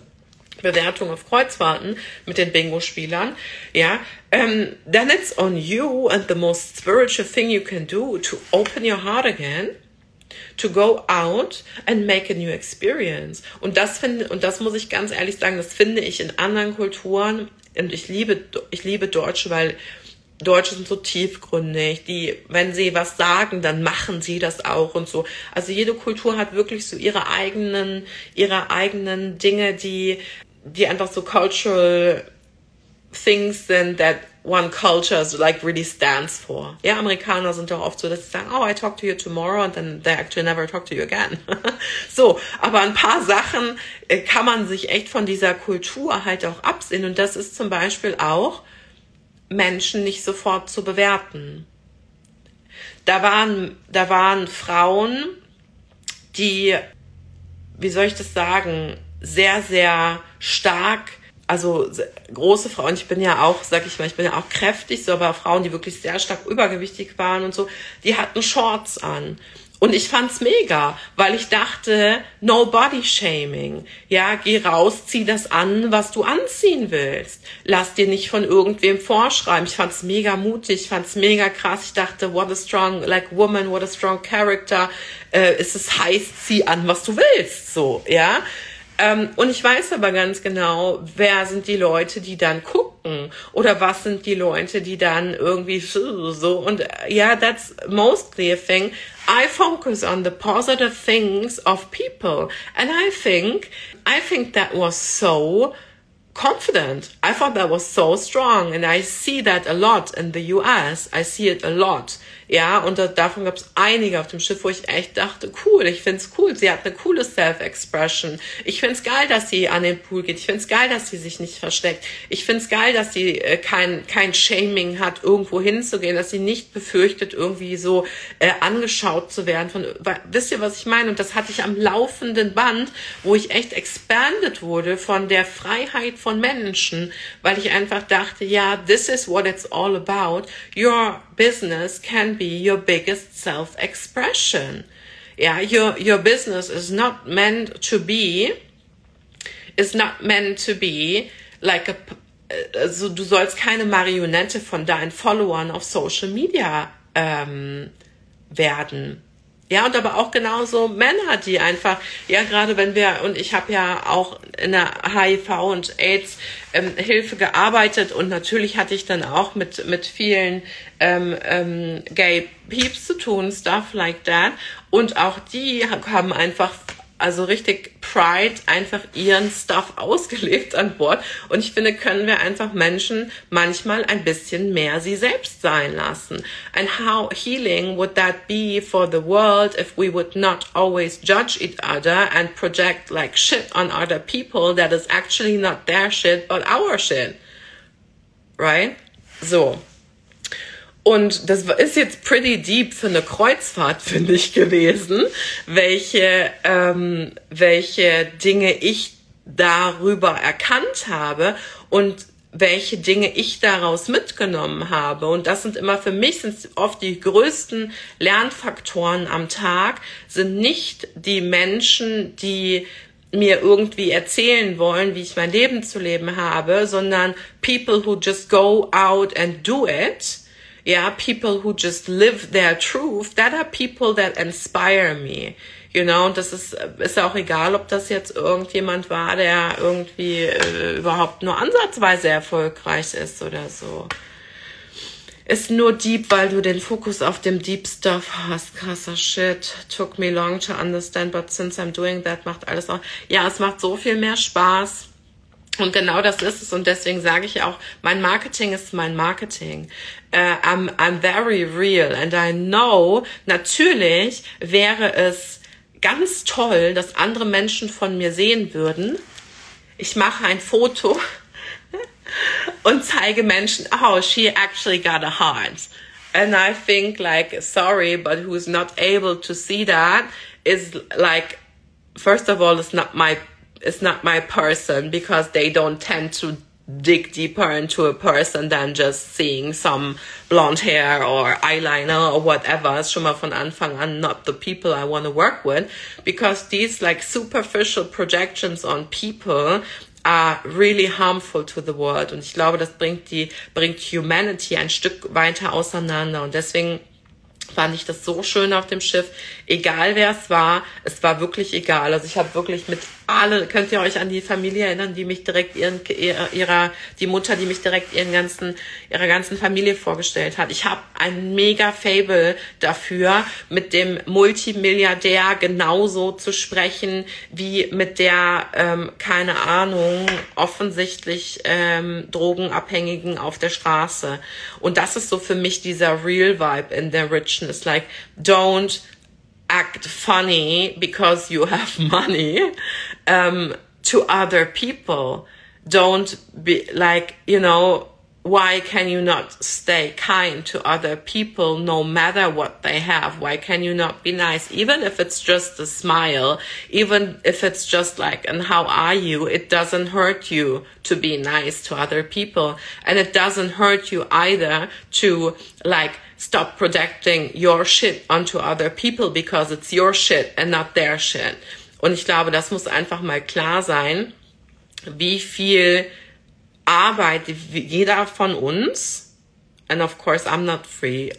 Bewertung auf Kreuzfahrten mit den Bingo-Spielern, ja, um, ähm, then it's on you and the most spiritual thing you can do to open your heart again to go out and make a new experience. Und das finde, und das muss ich ganz ehrlich sagen, das finde ich in anderen Kulturen, und ich liebe, ich liebe Deutsche, weil Deutsche sind so tiefgründig, die, wenn sie was sagen, dann machen sie das auch und so. Also jede Kultur hat wirklich so ihre eigenen, ihre eigenen Dinge, die, die einfach so cultural things sind that one culture like really stands for. Ja, Amerikaner sind doch oft so, dass sie sagen, oh, I talk to you tomorrow and then they actually never talk to you again. [LAUGHS] so, aber ein paar Sachen äh, kann man sich echt von dieser Kultur halt auch absehen und das ist zum Beispiel auch Menschen nicht sofort zu bewerten. Da waren, da waren Frauen, die, wie soll ich das sagen, sehr, sehr stark also große Frauen, ich bin ja auch, sag ich mal, ich bin ja auch kräftig, so aber Frauen, die wirklich sehr stark übergewichtig waren und so, die hatten Shorts an. Und ich fand's mega, weil ich dachte, no body shaming. Ja, geh raus, zieh das an, was du anziehen willst. Lass dir nicht von irgendwem vorschreiben. Ich fand's mega mutig, ich fand's mega krass. Ich dachte, what a strong, like woman, what a strong character. Äh, ist es heiß, zieh an, was du willst, so, ja. Ähm, und ich weiß aber ganz genau, wer sind die Leute, die dann gucken oder was sind die Leute, die dann irgendwie so und ja, yeah, that's mostly a thing. I focus on the positive things of people and I think, I think that was so confident. I thought that was so strong and I see that a lot in the US. I see it a lot. Ja, und da, davon gab es einige auf dem Schiff, wo ich echt dachte, cool, ich find's cool. Sie hat eine coole Self-Expression. Ich find's geil, dass sie an den Pool geht. Ich find's geil, dass sie sich nicht versteckt. Ich find's geil, dass sie äh, kein, kein Shaming hat, irgendwo hinzugehen, dass sie nicht befürchtet, irgendwie so äh, angeschaut zu werden. Von, wisst ihr, was ich meine? Und das hatte ich am laufenden Band, wo ich echt expanded wurde von der Freiheit von Menschen, weil ich einfach dachte, ja, this is what it's all about. Your business can be your biggest self-expression. Yeah, your, your business is not meant to be, is not meant to be like a, also du sollst keine Marionette von deinen Followern auf Social Media ähm, werden. Ja, und aber auch genauso Männer, die einfach, ja, gerade wenn wir, und ich habe ja auch in der HIV und AIDS ähm, Hilfe gearbeitet und natürlich hatte ich dann auch mit, mit vielen ähm, ähm, Gay Peeps zu tun, stuff like that. Und auch die haben einfach also richtig Pride einfach ihren Stuff ausgelebt an Bord. Und ich finde, können wir einfach Menschen manchmal ein bisschen mehr sie selbst sein lassen. And how healing would that be for the world if we would not always judge each other and project like shit on other people that is actually not their shit, but our shit. Right? So. Und das ist jetzt pretty deep für eine Kreuzfahrt, [LAUGHS] finde ich, gewesen, welche, ähm, welche Dinge ich darüber erkannt habe und welche Dinge ich daraus mitgenommen habe. Und das sind immer für mich sind oft die größten Lernfaktoren am Tag, sind nicht die Menschen, die mir irgendwie erzählen wollen, wie ich mein Leben zu leben habe, sondern people who just go out and do it yeah, people who just live their truth, that are people that inspire me. You know, und das ist, ist auch egal, ob das jetzt irgendjemand war, der irgendwie äh, überhaupt nur ansatzweise erfolgreich ist oder so. ist nur deep, weil du den Fokus auf dem Deep Stuff hast. Krasser Shit. Took me long to understand, but since I'm doing that, macht alles auch. Ja, es macht so viel mehr Spaß. Und genau das ist es. Und deswegen sage ich auch, mein Marketing ist mein Marketing. Uh, I'm, I'm very real and I know, natürlich wäre es ganz toll, dass andere Menschen von mir sehen würden. Ich mache ein Foto [LAUGHS] und zeige Menschen, oh, she actually got a heart. And I think like, sorry, but who's not able to see that is like, first of all, it's not my, it's not my person because they don't tend to dig deeper into a person than just seeing some blonde hair or eyeliner or whatever. It's schon mal von Anfang an not the people I want to work with because these like superficial projections on people are really harmful to the world. Und ich glaube, das bringt die, bringt Humanity ein Stück weiter auseinander. Und deswegen fand ich das so schön auf dem Schiff. Egal wer es war, es war wirklich egal. Also ich habe wirklich mit alle, könnt ihr euch an die Familie erinnern, die mich direkt ihren, ihrer, die Mutter, die mich direkt ihren ganzen, ihrer ganzen Familie vorgestellt hat. Ich habe ein mega Fable dafür, mit dem Multimilliardär genauso zu sprechen, wie mit der, ähm, keine Ahnung, offensichtlich ähm, Drogenabhängigen auf der Straße. Und das ist so für mich dieser Real Vibe in der Richness. Like, don't act funny because you have money um, to other people. Don't be like, you know, why can you not stay kind to other people no matter what they have? Why can you not be nice? Even if it's just a smile, even if it's just like, and how are you? It doesn't hurt you to be nice to other people. And it doesn't hurt you either to like stop projecting your shit onto other people because it's your shit and not their shit. Und ich glaube, das muss einfach mal klar sein, wie viel Arbeit jeder von uns, and of course I'm not free,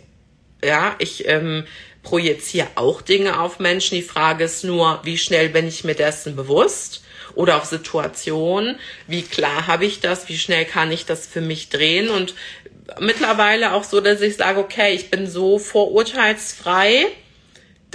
ja, ich ähm, projiziere auch Dinge auf Menschen. Die Frage ist nur, wie schnell bin ich mir dessen bewusst? Oder auf Situationen, wie klar habe ich das, wie schnell kann ich das für mich drehen und mittlerweile auch so, dass ich sage, okay, ich bin so vorurteilsfrei,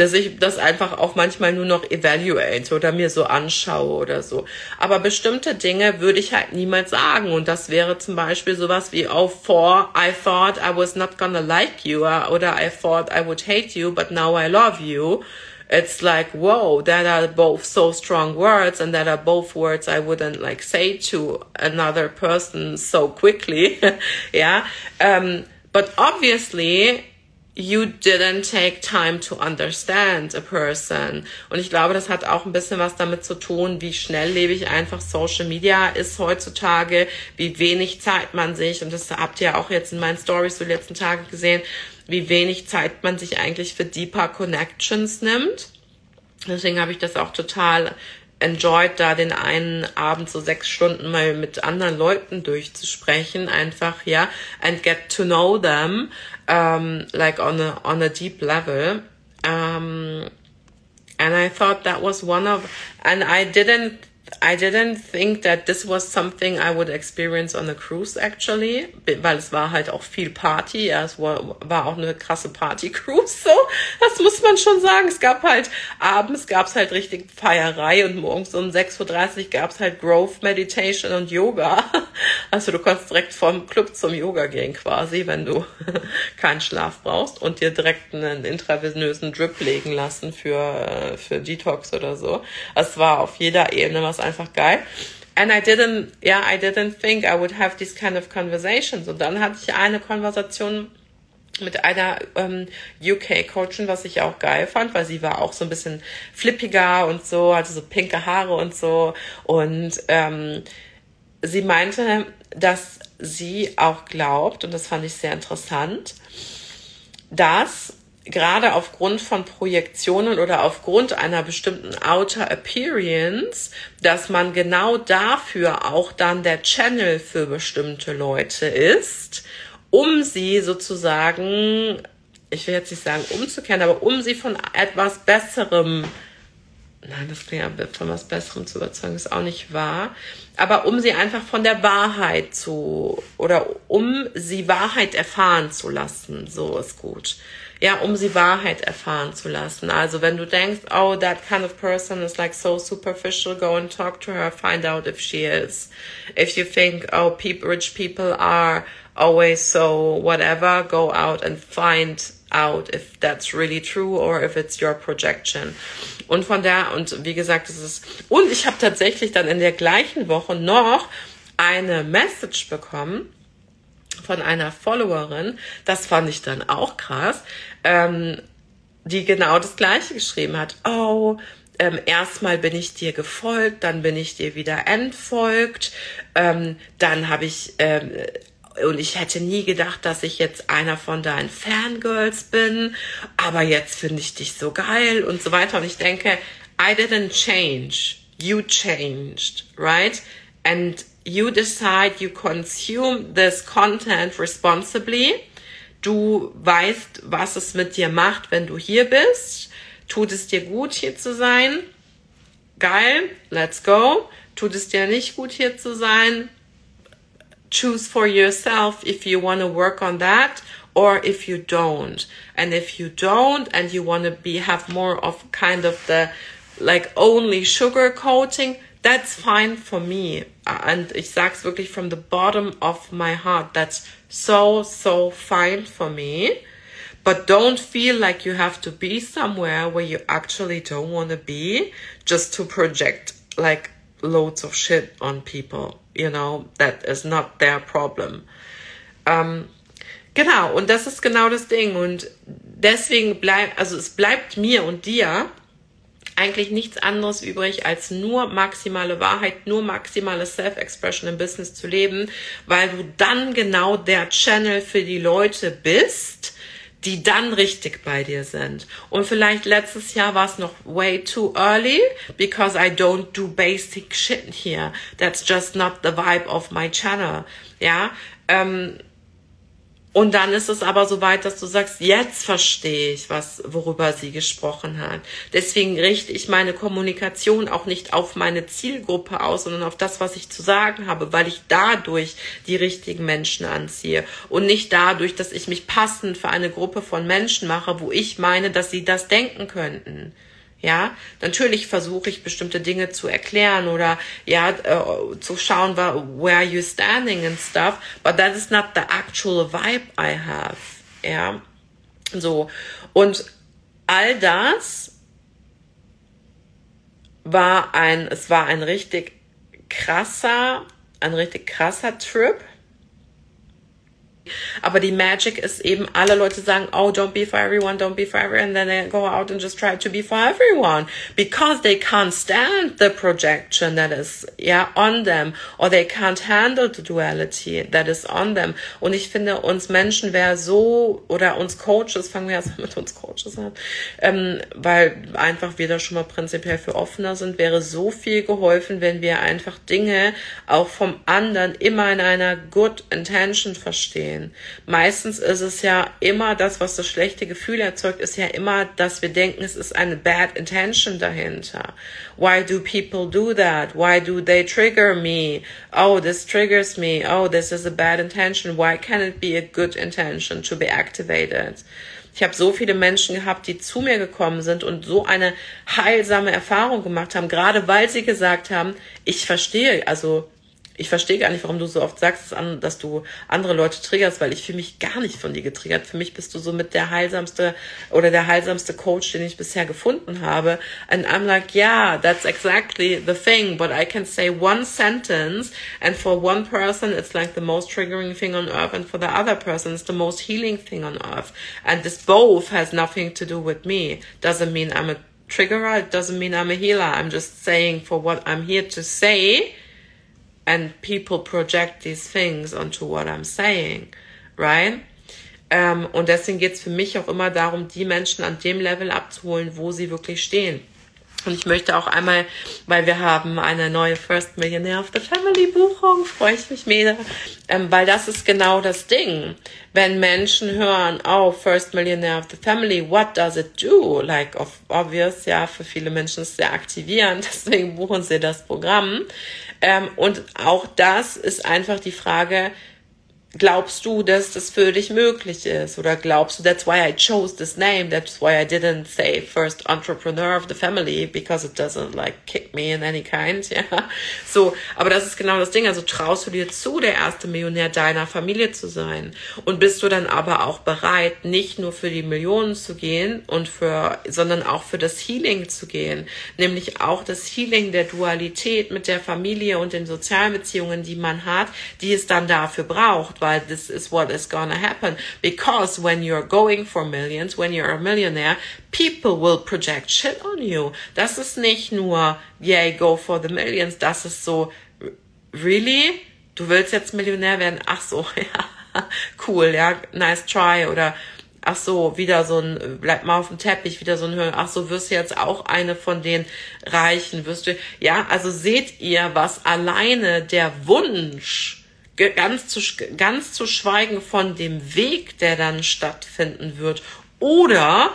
dass ich das einfach auch manchmal nur noch evaluate oder mir so anschaue oder so. Aber bestimmte Dinge würde ich halt niemals sagen. Und das wäre zum Beispiel sowas wie, oh, for I thought I was not gonna like you oder I thought I would hate you, but now I love you. It's like, whoa, that are both so strong words and that are both words I wouldn't like say to another person so quickly. [LAUGHS] yeah. Um, but obviously you didn't take time to understand a person. Und ich glaube, das hat auch ein bisschen was damit zu tun, wie schnell lebe ich einfach Social Media ist heutzutage, wie wenig Zeit man sich, und das habt ihr auch jetzt in meinen Stories so letzten Tage gesehen, wie wenig Zeit man sich eigentlich für deeper Connections nimmt. Deswegen habe ich das auch total enjoyed, da den einen Abend so sechs Stunden mal mit anderen Leuten durchzusprechen, einfach, ja, and get to know them, um, like on a, on a deep level. Um, and I thought that was one of, and I didn't I didn't think that this was something I would experience on a cruise actually, weil es war halt auch viel Party. Ja, es war, war auch eine krasse Party-Cruise, [LAUGHS] so. Das muss man schon sagen. Es gab halt, abends gab es halt richtig Feierei und morgens um 6.30 Uhr gab es halt Growth Meditation und Yoga. [LAUGHS] Also du kannst direkt vom Club zum Yoga gehen quasi, wenn du [LAUGHS] keinen Schlaf brauchst und dir direkt einen intravenösen Drip legen lassen für, für Detox oder so. Es war auf jeder Ebene was einfach geil. And I didn't, yeah, I didn't think I would have these kind of conversations. Und dann hatte ich eine Konversation mit einer ähm, UK-Coachin, was ich auch geil fand, weil sie war auch so ein bisschen flippiger und so, hatte so pinke Haare und so. Und ähm, sie meinte, dass sie auch glaubt, und das fand ich sehr interessant, dass gerade aufgrund von Projektionen oder aufgrund einer bestimmten Outer Appearance, dass man genau dafür auch dann der Channel für bestimmte Leute ist, um sie sozusagen, ich will jetzt nicht sagen umzukehren, aber um sie von etwas Besserem nein, das klingt von was Besserem zu überzeugen, ist auch nicht wahr. Aber um sie einfach von der Wahrheit zu, oder um sie Wahrheit erfahren zu lassen, so ist gut. Ja, um sie Wahrheit erfahren zu lassen. Also wenn du denkst, oh, that kind of person is like so superficial, go and talk to her, find out if she is. If you think, oh, people, rich people are always so whatever, go out and find out if that's really true or if it's your projection. Und von da, und wie gesagt, es ist, und ich habe tatsächlich dann in der gleichen Woche noch eine Message bekommen von einer Followerin, das fand ich dann auch krass, ähm, die genau das gleiche geschrieben hat. Oh, ähm, erstmal bin ich dir gefolgt, dann bin ich dir wieder entfolgt, ähm, dann habe ich ähm, und ich hätte nie gedacht, dass ich jetzt einer von deinen Fangirls bin, aber jetzt finde ich dich so geil und so weiter. Und ich denke, I didn't change, you changed, right? And you decide you consume this content responsibly. Du weißt, was es mit dir macht, wenn du hier bist. Tut es dir gut, hier zu sein? Geil, let's go. Tut es dir nicht gut, hier zu sein? choose for yourself if you want to work on that or if you don't. And if you don't and you want to be have more of kind of the like only sugar coating, that's fine for me. Uh, and ich sag's wirklich from the bottom of my heart. That's so, so fine for me. But don't feel like you have to be somewhere where you actually don't want to be just to project like loads of shit on people you know, that is not their problem. Ähm, genau, und das ist genau das Ding. Und deswegen bleibt, also es bleibt mir und dir eigentlich nichts anderes übrig, als nur maximale Wahrheit, nur maximale Self-Expression im Business zu leben, weil du dann genau der Channel für die Leute bist, die dann richtig bei dir sind. Und vielleicht letztes Jahr war es noch way too early because I don't do basic shit here. That's just not the vibe of my channel. Ja, ähm, und dann ist es aber so weit, dass du sagst, jetzt verstehe ich, was, worüber sie gesprochen hat. Deswegen richte ich meine Kommunikation auch nicht auf meine Zielgruppe aus, sondern auf das, was ich zu sagen habe, weil ich dadurch die richtigen Menschen anziehe und nicht dadurch, dass ich mich passend für eine Gruppe von Menschen mache, wo ich meine, dass sie das denken könnten. Ja, natürlich versuche ich bestimmte Dinge zu erklären oder ja äh, zu schauen, where are you standing and stuff, but that is not the actual vibe I have. Ja, so und all das war ein, es war ein richtig krasser, ein richtig krasser Trip Aber die Magic ist eben, alle Leute sagen, oh, don't be for everyone, don't be for everyone, and then they go out and just try to be for everyone because they can't stand the projection that is, yeah, on them or they can't handle the duality that is on them. Und ich finde, uns Menschen wäre so, oder uns Coaches, fangen wir erstmal [LAUGHS] mit uns Coaches an, ähm, weil einfach wir da schon mal prinzipiell für offener sind, wäre so viel geholfen, wenn wir einfach Dinge auch vom anderen immer in einer good intention verstehen sehen. Meistens ist es ja immer das, was das schlechte Gefühl erzeugt, ist ja immer, dass wir denken, es ist eine bad intention dahinter. Why do people do that? Why do they trigger me? Oh, this triggers me. Oh, this is a bad intention. Why can it be a good intention to be activated? Ich habe so viele Menschen gehabt, die zu mir gekommen sind und so eine heilsame Erfahrung gemacht haben, gerade weil sie gesagt haben, ich verstehe, also ich verstehe gar nicht, warum du so oft sagst, dass du andere Leute triggerst, weil ich fühle mich gar nicht von dir getriggert. Für mich bist du so mit der heilsamste oder der heilsamste Coach, den ich bisher gefunden habe. And I'm like, yeah, that's exactly the thing. But I can say one sentence and for one person it's like the most triggering thing on earth and for the other person it's the most healing thing on earth. And this both has nothing to do with me. Doesn't mean I'm a triggerer. It doesn't mean I'm a healer. I'm just saying for what I'm here to say and people project these things onto what I'm saying, right? Ähm, und deswegen geht es für mich auch immer darum, die Menschen an dem Level abzuholen, wo sie wirklich stehen. Und ich möchte auch einmal, weil wir haben eine neue First Millionaire of the Family Buchung, freue ich mich mega, ähm, weil das ist genau das Ding. Wenn Menschen hören, oh, First Millionaire of the Family, what does it do? Like, obvious, ja, für viele Menschen ist es sehr aktivierend, [LAUGHS] deswegen buchen sie das Programm. Ähm, und auch das ist einfach die Frage, glaubst du, dass das für dich möglich ist? Oder glaubst du, that's why I chose this name, that's why I didn't say first entrepreneur of the family, because it doesn't like kick me in any kind, [LAUGHS] ja. So, aber das ist genau das Ding. Also traust du dir zu, der erste Millionär deiner Familie zu sein? Und bist du dann aber auch bereit, nicht nur für die Millionen zu gehen und für, sondern auch für das Healing zu gehen? Nämlich auch das Healing der Dualität mit der Familie und den sozialen Beziehungen, die man hat, die es dann dafür braucht but this is what is gonna happen. Because when you're going for millions, when you're a millionaire, people will project shit on you. Das ist nicht nur, yay, go for the millions. Das ist so, really? Du willst jetzt Millionär werden? Ach so, [LAUGHS] ja, cool, ja, nice try. Oder, ach so, wieder so ein, bleib mal auf dem Teppich, wieder so ein Hören, ach so, wirst du jetzt auch eine von den Reichen, wirst du, ja, also seht ihr, was alleine der Wunsch, ganz zu, ganz zu schweigen von dem Weg, der dann stattfinden wird oder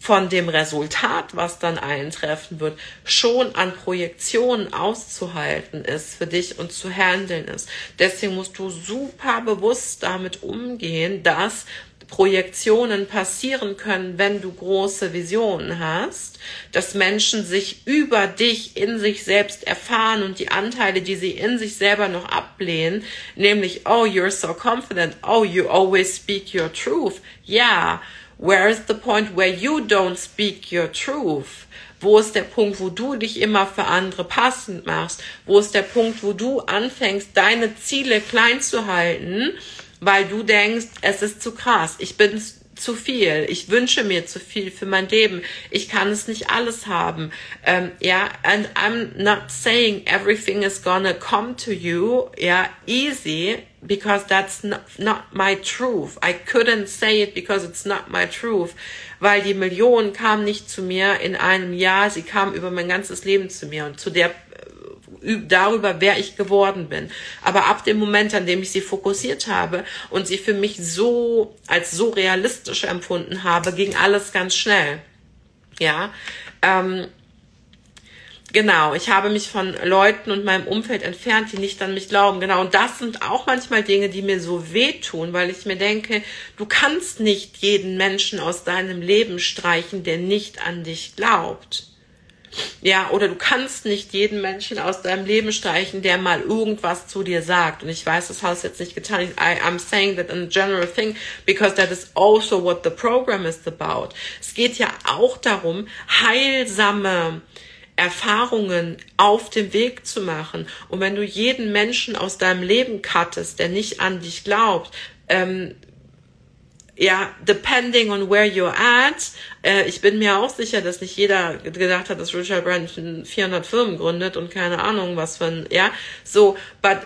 von dem Resultat, was dann eintreffen wird, schon an Projektionen auszuhalten ist für dich und zu handeln ist. Deswegen musst du super bewusst damit umgehen, dass Projektionen passieren können, wenn du große Visionen hast, dass Menschen sich über dich in sich selbst erfahren und die Anteile, die sie in sich selber noch ablehnen, nämlich, oh, you're so confident, oh, you always speak your truth. Ja, where is the point where you don't speak your truth? Wo ist der Punkt, wo du dich immer für andere passend machst? Wo ist der Punkt, wo du anfängst, deine Ziele klein zu halten weil du denkst, es ist zu krass, ich bin zu viel, ich wünsche mir zu viel für mein Leben, ich kann es nicht alles haben. Um, yeah, and I'm not saying everything is gonna come to you, yeah, easy, because that's not, not my truth. I couldn't say it because it's not my truth. Weil die Million kam nicht zu mir in einem Jahr, sie kam über mein ganzes Leben zu mir und zu der darüber, wer ich geworden bin. Aber ab dem Moment, an dem ich sie fokussiert habe und sie für mich so als so realistisch empfunden habe, ging alles ganz schnell. Ja, ähm, genau. Ich habe mich von Leuten und meinem Umfeld entfernt, die nicht an mich glauben. Genau. Und das sind auch manchmal Dinge, die mir so wehtun, weil ich mir denke, du kannst nicht jeden Menschen aus deinem Leben streichen, der nicht an dich glaubt. Ja, oder du kannst nicht jeden Menschen aus deinem Leben streichen, der mal irgendwas zu dir sagt. Und ich weiß, das hast du jetzt nicht getan. I, I'm saying that in a general thing, because that is also what the program is about. Es geht ja auch darum, heilsame Erfahrungen auf dem Weg zu machen. Und wenn du jeden Menschen aus deinem Leben cuttest, der nicht an dich glaubt, ähm, ja, depending on where you're at, äh, ich bin mir auch sicher, dass nicht jeder gedacht hat, dass Richard Branson 400 Firmen gründet und keine Ahnung was ein, ja, so, but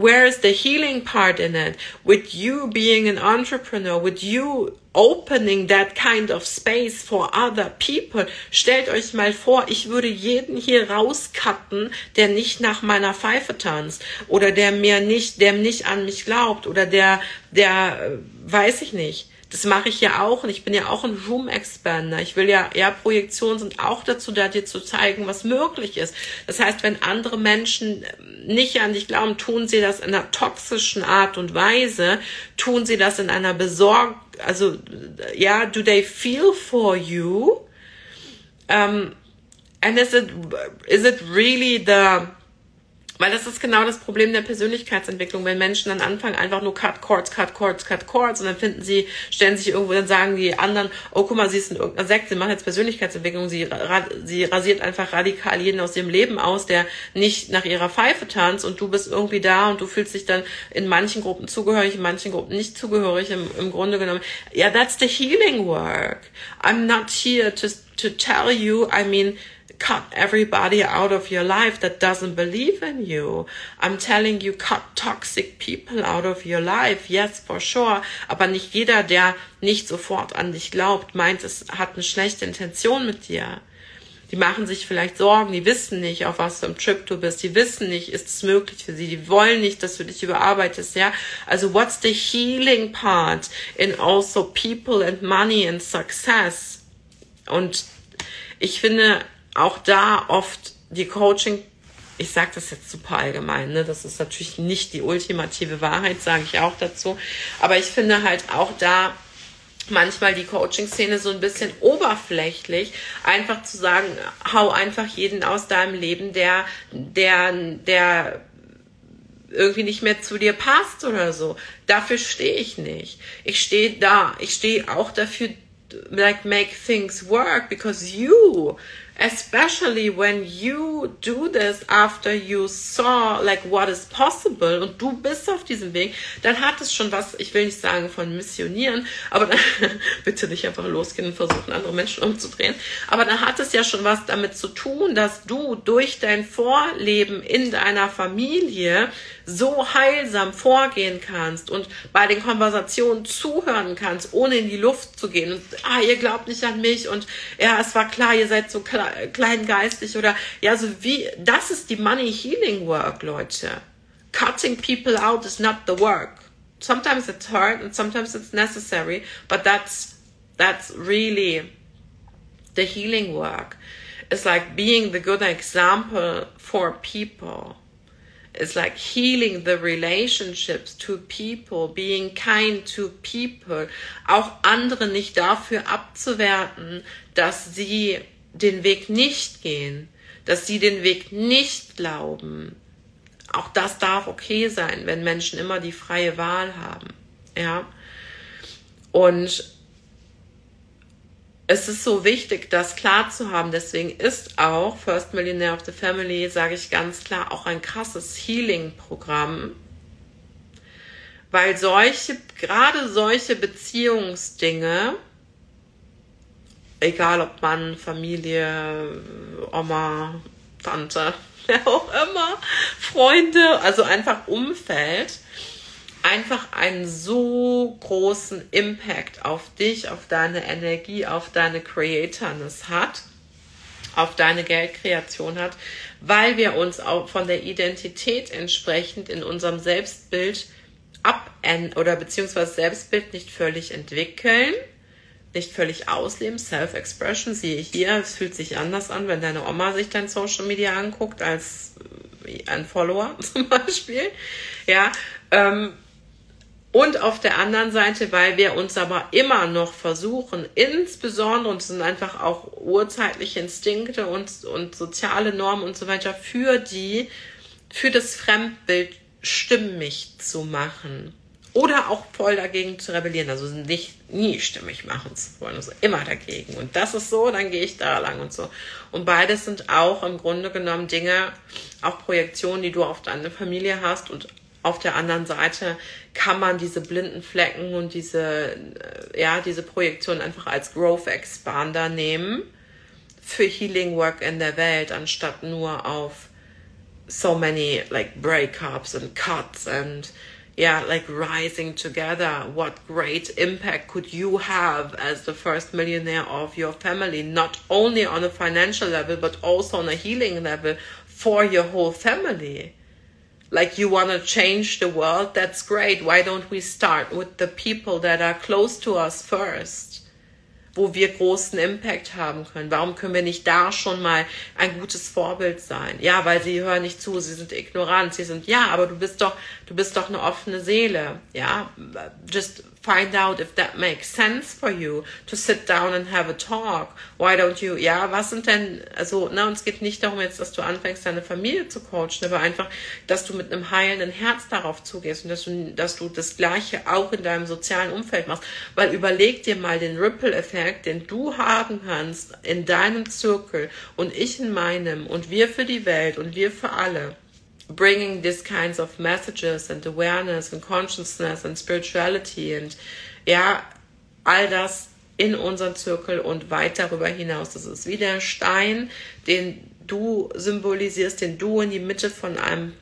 where is the healing part in it? With you being an entrepreneur, with you opening that kind of space for other people. Stellt euch mal vor, ich würde jeden hier rauscutten, der nicht nach meiner Pfeife tanzt oder der mir nicht, der nicht an mich glaubt oder der, der, äh, weiß ich nicht das mache ich ja auch und ich bin ja auch ein Room Expander. Ich will ja, ja, Projektionen sind auch dazu da, dir zu zeigen, was möglich ist. Das heißt, wenn andere Menschen nicht an dich glauben, tun sie das in einer toxischen Art und Weise, tun sie das in einer besorgt, also, ja, do they feel for you? Um, and is it, is it really the, weil das ist genau das Problem der Persönlichkeitsentwicklung, wenn Menschen dann anfangen, einfach nur Cut Chords, Cut Chords, Cut Chords und dann finden sie, stellen sich irgendwo, dann sagen die anderen, oh guck mal, sie ist in irgendeiner Sekte, sie macht jetzt Persönlichkeitsentwicklung, sie, sie rasiert einfach radikal jeden aus ihrem Leben aus, der nicht nach ihrer Pfeife tanzt und du bist irgendwie da und du fühlst dich dann in manchen Gruppen zugehörig, in manchen Gruppen nicht zugehörig, im, im Grunde genommen. Ja, yeah, that's the healing work. I'm not here to, to tell you, I mean, cut everybody out of your life that doesn't believe in you. I'm telling you, cut toxic people out of your life. Yes, for sure. Aber nicht jeder, der nicht sofort an dich glaubt, meint, es hat eine schlechte Intention mit dir. Die machen sich vielleicht Sorgen, die wissen nicht, auf was für einem Trip du bist, die wissen nicht, ist es möglich für sie, die wollen nicht, dass du dich überarbeitest, ja. Also what's the healing part in also people and money and success? Und ich finde auch da oft die Coaching ich sage das jetzt super allgemein, ne? das ist natürlich nicht die ultimative Wahrheit, sage ich auch dazu. Aber ich finde halt auch da manchmal die Coaching-Szene so ein bisschen oberflächlich, einfach zu sagen, hau einfach jeden aus deinem Leben, der, der, der irgendwie nicht mehr zu dir passt oder so. Dafür stehe ich nicht. Ich stehe da. Ich stehe auch dafür, like make things work because you especially when you do this after you saw like what is possible und du bist auf diesem Weg, dann hat es schon was, ich will nicht sagen von missionieren, aber dann, [LAUGHS] bitte nicht einfach losgehen und versuchen, andere Menschen umzudrehen, aber dann hat es ja schon was damit zu tun, dass du durch dein Vorleben in deiner Familie so heilsam vorgehen kannst und bei den Konversationen zuhören kannst, ohne in die Luft zu gehen und, ah, ihr glaubt nicht an mich und ja, es war klar, ihr seid so klar, kleingeistig oder ja, so wie, das ist die Money Healing Work, Leute. Cutting people out is not the work. Sometimes it's hard and sometimes it's necessary, but that's, that's really the healing work. It's like being the good example for people. It's like healing the relationships to people, being kind to people, auch andere nicht dafür abzuwerten, dass sie den Weg nicht gehen, dass sie den Weg nicht glauben. Auch das darf okay sein, wenn Menschen immer die freie Wahl haben. Ja. Und es ist so wichtig, das klar zu haben. Deswegen ist auch First Millionaire of the Family, sage ich ganz klar, auch ein krasses Healing-Programm. Weil solche, gerade solche Beziehungsdinge, egal ob Mann, Familie, Oma, Tante, [LAUGHS] wer auch immer, Freunde, also einfach Umfeld, einfach einen so großen Impact auf dich, auf deine Energie, auf deine Creatorness hat, auf deine Geldkreation hat, weil wir uns auch von der Identität entsprechend in unserem Selbstbild ab oder beziehungsweise Selbstbild nicht völlig entwickeln nicht völlig ausleben. Self-Expression sehe ich hier. Es fühlt sich anders an, wenn deine Oma sich dein Social Media anguckt als äh, ein Follower [LAUGHS] zum Beispiel. Ja. Ähm, und auf der anderen Seite, weil wir uns aber immer noch versuchen, insbesondere, und es sind einfach auch urzeitliche Instinkte und, und soziale Normen und so weiter, für die, für das Fremdbild stimmig zu machen oder auch voll dagegen zu rebellieren, also nicht nie stimmig machen zu wollen, also immer dagegen. Und das ist so, dann gehe ich da lang und so. Und beides sind auch im Grunde genommen Dinge, auch Projektionen, die du auf deine Familie hast und auf der anderen Seite kann man diese blinden Flecken und diese, äh, ja, diese Projektion einfach als Growth Expander nehmen für Healing Work in der Welt, anstatt nur auf so many like breakups and cuts and yeah, like rising together. What great impact could you have as the first millionaire of your family, not only on a financial level, but also on a healing level for your whole family? Like you want to change the world? That's great. Why don't we start with the people that are close to us first? Wo wir großen Impact haben können? Warum können wir nicht da schon mal ein gutes Vorbild sein? Ja, weil sie hören nicht zu, sie sind ignorant, sie sind, ja, aber du bist doch, du bist doch eine offene Seele. Ja, just find out if that makes sense for you to sit down and have a talk. Why don't you, ja, was sind denn, also, ne, uns geht nicht darum jetzt, dass du anfängst, deine Familie zu coachen, aber einfach, dass du mit einem heilenden Herz darauf zugehst und dass du, dass du das Gleiche auch in deinem sozialen Umfeld machst. Weil überleg dir mal den Ripple-Effekt, den du haben kannst in deinem Zirkel und ich in meinem und wir für die Welt und wir für alle bringing these kinds of messages and awareness and consciousness and spirituality and ja, all das in unseren Zirkel und weit darüber hinaus. Das ist wie der Stein, den du symbolisierst, den du in die Mitte von einem,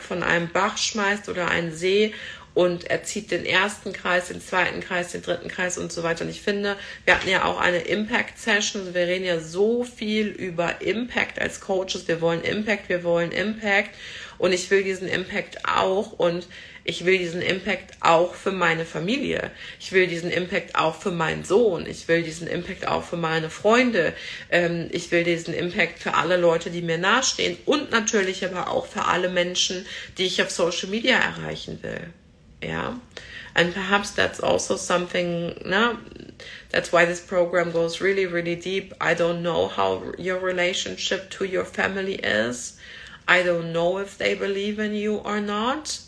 von einem Bach schmeißt oder einen See und er zieht den ersten Kreis, den zweiten Kreis, den dritten Kreis und so weiter. Und ich finde, wir hatten ja auch eine Impact Session. Also wir reden ja so viel über Impact als Coaches. Wir wollen Impact, wir wollen Impact. Und ich will diesen Impact auch. Und ich will diesen Impact auch für meine Familie. Ich will diesen Impact auch für meinen Sohn. Ich will diesen Impact auch für meine Freunde. Ähm, ich will diesen Impact für alle Leute, die mir nahestehen. Und natürlich aber auch für alle Menschen, die ich auf Social Media erreichen will. Yeah. And perhaps that's also something, no, that's why this program goes really, really deep. I don't know how your relationship to your family is. I don't know if they believe in you or not.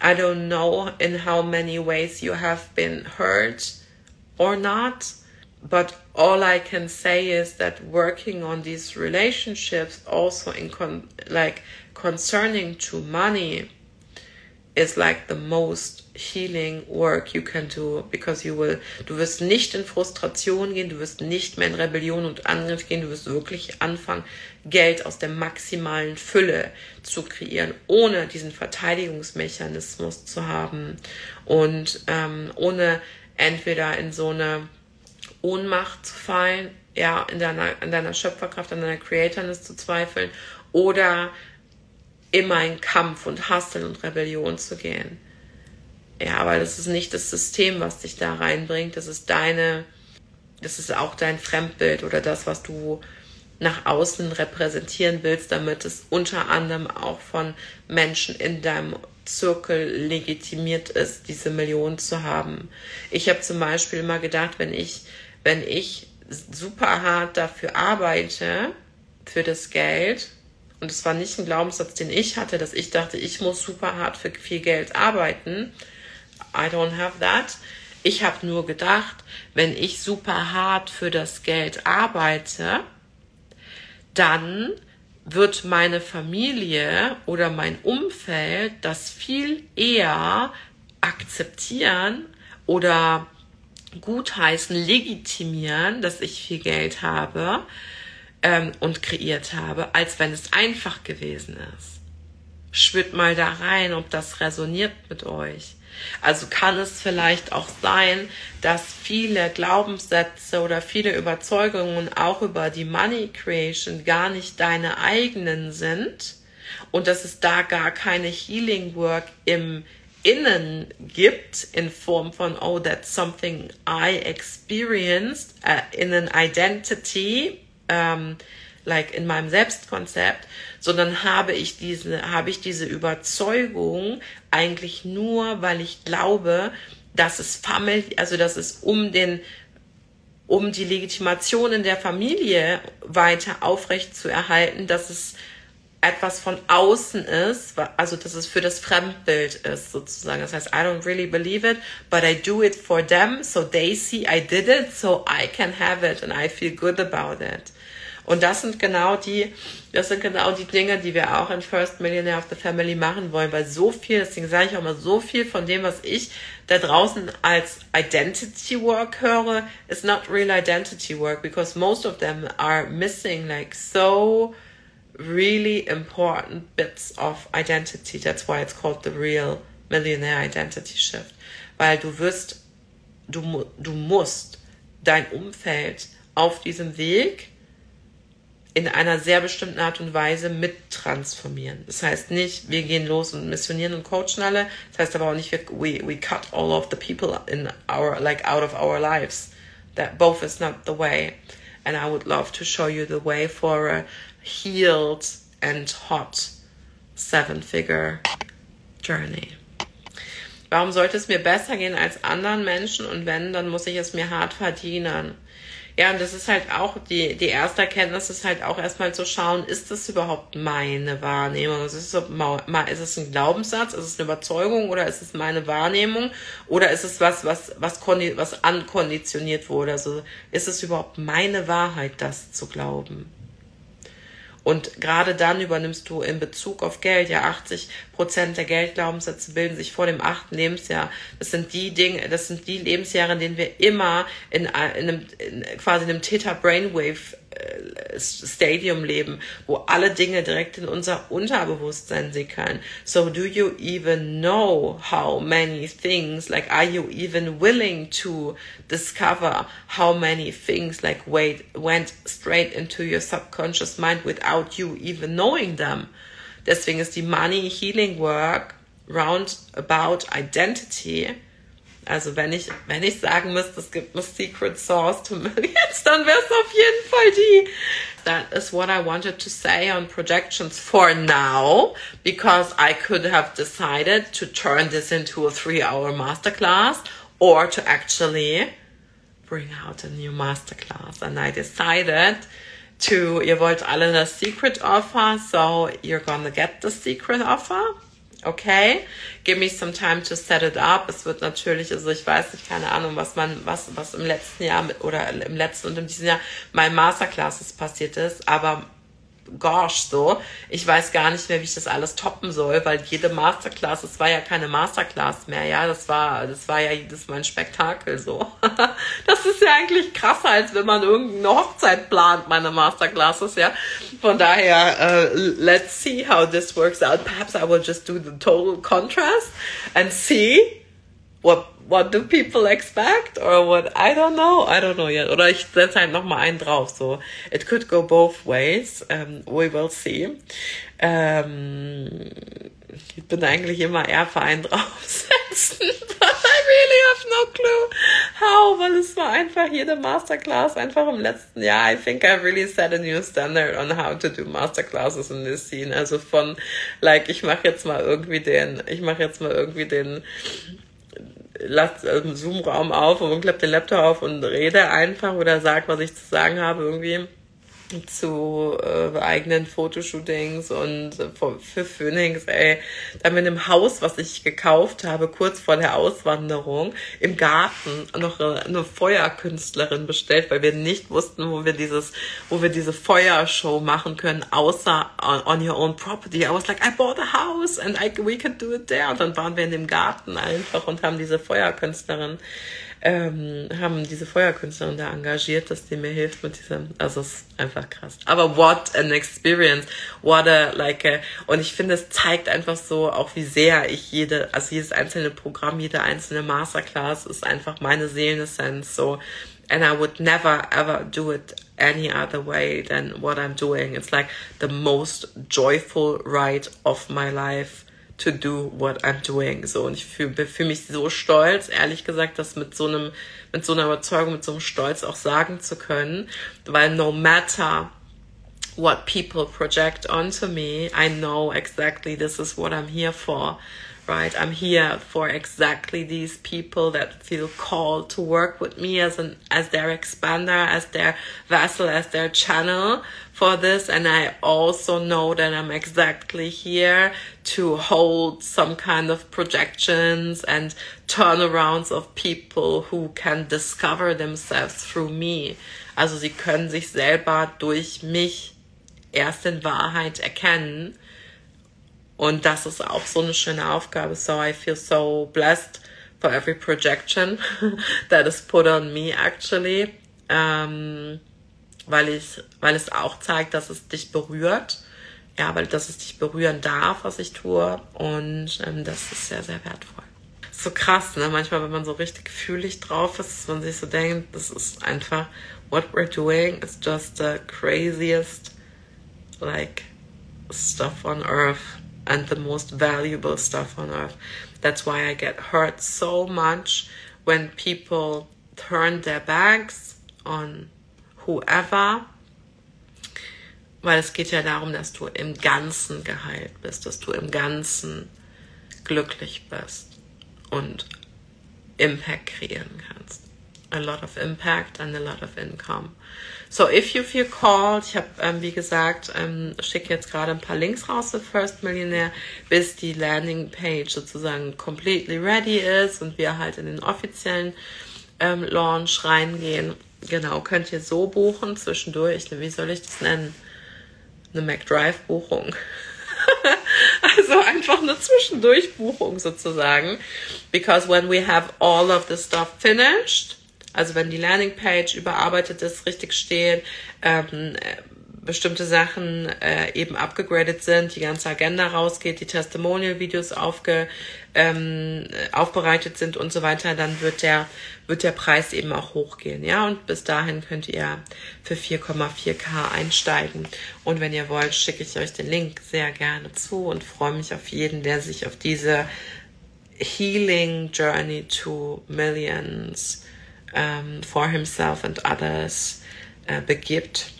I don't know in how many ways you have been hurt or not. But all I can say is that working on these relationships also in con- like concerning to money is like the most healing work you can do because you will du wirst nicht in Frustration gehen, du wirst nicht mehr in Rebellion und Angriff gehen, du wirst wirklich anfangen Geld aus der maximalen Fülle zu kreieren, ohne diesen Verteidigungsmechanismus zu haben und ähm, ohne entweder in so eine Ohnmacht zu fallen, ja, in deiner, in deiner Schöpferkraft, an deiner Creatorness zu zweifeln oder immer in Kampf und Hustle und Rebellion zu gehen. Ja, weil das ist nicht das System, was dich da reinbringt. Das ist deine, das ist auch dein Fremdbild oder das, was du nach außen repräsentieren willst, damit es unter anderem auch von Menschen in deinem Zirkel legitimiert ist, diese Millionen zu haben. Ich habe zum Beispiel immer gedacht, wenn ich, wenn ich super hart dafür arbeite, für das Geld, und es war nicht ein Glaubenssatz, den ich hatte, dass ich dachte, ich muss super hart für viel Geld arbeiten. I don't have that. Ich habe nur gedacht, wenn ich super hart für das Geld arbeite, dann wird meine Familie oder mein Umfeld das viel eher akzeptieren oder gutheißen, legitimieren, dass ich viel Geld habe, ähm, und kreiert habe, als wenn es einfach gewesen ist. Spürt mal da rein, ob das resoniert mit euch. Also kann es vielleicht auch sein, dass viele Glaubenssätze oder viele Überzeugungen auch über die Money Creation gar nicht deine eigenen sind und dass es da gar keine Healing Work im Innen gibt in Form von, oh, that's something I experienced uh, in an identity ähm, like in meinem Selbstkonzept, sondern habe ich diese, habe ich diese Überzeugung eigentlich nur, weil ich glaube, dass es Family, also dass es um den, um die Legitimation in der Familie weiter aufrecht zu erhalten, dass es etwas von außen ist, also dass es für das Fremdbild ist sozusagen. Das heißt, I don't really believe it, but I do it for them, so they see I did it, so I can have it and I feel good about it. Und das sind genau die, das sind genau die Dinge, die wir auch in First Millionaire of the Family machen wollen, weil so viel, deswegen sage ich auch mal, so viel von dem, was ich da draußen als Identity Work höre, is not real identity work, because most of them are missing like so really important bits of identity. That's why it's called the real millionaire identity shift. Weil du wirst, du, du musst dein Umfeld auf diesem Weg in einer sehr bestimmten Art und Weise mittransformieren. Das heißt nicht, wir gehen los und missionieren und coachen alle. Das heißt aber auch nicht, we, we cut all of the people in our, like out of our lives. That both is not the way. And I would love to show you the way for a healed and hot seven figure journey. Warum sollte es mir besser gehen als anderen Menschen? Und wenn, dann muss ich es mir hart verdienen. Ja, und das ist halt auch die, die erste Erkenntnis ist halt auch erstmal zu schauen, ist das überhaupt meine Wahrnehmung? Ist es, ist es ein Glaubenssatz? Ist es eine Überzeugung oder ist es meine Wahrnehmung? Oder ist es was, was, was, was ankonditioniert wurde? Also ist es überhaupt meine Wahrheit, das zu glauben? Und gerade dann übernimmst du in Bezug auf Geld ja 80 Prozent der Geldglaubenssätze bilden sich vor dem achten Lebensjahr. Das sind die Dinge, das sind die Lebensjahre, in denen wir immer in, in einem, in quasi einem Theta Brainwave äh, Stadium leben, wo alle Dinge direkt in unser Unterbewusstsein sickern. So do you even know how many things, like are you even willing to discover how many things like wait, went straight into your subconscious mind without you even knowing them? Deswegen ist die Money Healing Work round about identity Also wenn ich, wenn ich sagen müsste, es gibt eine Secret Source to Millions, dann wäre es auf jeden Fall die. That is what I wanted to say on projections for now, because I could have decided to turn this into a three hour masterclass or to actually bring out a new masterclass. And I decided to, ihr wollt alle das Secret Offer, so you're gonna get the Secret Offer okay, give me some time to set it up. Es wird natürlich, also ich weiß nicht, keine Ahnung, was man, was, was im letzten Jahr mit, oder im letzten und in diesem Jahr meinen Masterclasses passiert ist, aber gosh, so. Ich weiß gar nicht mehr, wie ich das alles toppen soll, weil jede Masterclass, es war ja keine Masterclass mehr, ja, das war, das war ja jedes Mal ein Spektakel, so. [LAUGHS] das ist ja eigentlich krasser, als wenn man irgendeine Hochzeit plant, meine Masterclasses, ja. Von daher, uh, let's see how this works out. Perhaps I will just do the total contrast and see what what do people expect or what I don't know I don't know yet. Oder ich setze halt noch mal einen drauf so. It could go both ways um, we will see. Um, ich bin eigentlich immer eher für einen [LAUGHS] draufsetzen but I really have no clue how weil es war einfach jede Masterclass einfach im letzten Jahr. I think I really set a new standard on how to do Masterclasses in this scene. Also von like ich mache jetzt mal irgendwie den ich mache jetzt mal irgendwie den lasse äh, Zoom-Raum auf und klappe den Laptop auf und rede einfach oder sag, was ich zu sagen habe irgendwie zu äh, eigenen Fotoshootings und äh, für Phoenix, ey, da haben wir in einem Haus, was ich gekauft habe, kurz vor der Auswanderung, im Garten noch eine Feuerkünstlerin bestellt, weil wir nicht wussten, wo wir dieses, wo wir diese Feuershow machen können, außer on, on your own property. I was like, I bought a house and I, we can do it there. Und dann waren wir in dem Garten einfach und haben diese Feuerkünstlerin ähm, haben diese Feuerkünstlerin da engagiert, dass die mir hilft mit diesem, also es ist einfach krass. Aber what an experience, what a, like a, und ich finde, es zeigt einfach so auch, wie sehr ich jede, also jedes einzelne Programm, jede einzelne Masterclass ist einfach meine Seelenessenz, so, and I would never ever do it any other way than what I'm doing. It's like the most joyful ride of my life to do what I'm doing. So, und ich fühle fühl mich so stolz, ehrlich gesagt, das mit so einem, mit so einer Überzeugung, mit so einem Stolz auch sagen zu können, weil no matter what people project onto me, I know exactly this is what I'm here for. Right? I'm here for exactly these people that feel called to work with me as an as their expander, as their vessel, as their channel for this. And I also know that I'm exactly here to hold some kind of projections and turnarounds of people who can discover themselves through me. Also sie können sich selber durch mich erst in Wahrheit erkennen Und das ist auch so eine schöne Aufgabe. So I feel so blessed for every projection [LAUGHS] that is put on me actually. Ähm, weil ich, weil es auch zeigt, dass es dich berührt. Ja, weil dass es dich berühren darf, was ich tue. Und ähm, das ist sehr, sehr wertvoll. So krass, ne? Manchmal, wenn man so richtig fühlig drauf ist, dass man sich so denkt, das ist einfach, what we're doing is just the craziest, like, stuff on earth and the most valuable stuff on earth. That's why I get hurt so much when people turn their backs on whoever. Weil es geht ja darum, dass du im Ganzen geheilt bist, dass du im Ganzen glücklich bist und Impact kreieren kannst. A lot of impact and a lot of income. So, if you feel called, ich habe, ähm, wie gesagt, ähm, schicke jetzt gerade ein paar Links raus für First Millionaire, bis die Landing Page sozusagen completely ready ist und wir halt in den offiziellen ähm, Launch reingehen. Genau, könnt ihr so buchen zwischendurch. Wie soll ich das nennen? Eine McDrive-Buchung. [LAUGHS] Also einfach eine Zwischendurchbuchung sozusagen. Because when we have all of the stuff finished, also wenn die Landingpage überarbeitet ist, richtig steht, ähm, bestimmte Sachen äh, eben abgegradet sind, die ganze Agenda rausgeht, die Testimonial-Videos aufge, ähm, aufbereitet sind und so weiter, dann wird der, wird der Preis eben auch hochgehen. Ja, und bis dahin könnt ihr für 4,4K einsteigen. Und wenn ihr wollt, schicke ich euch den Link sehr gerne zu und freue mich auf jeden, der sich auf diese Healing Journey to Millions um, ähm, for himself and others äh, begibt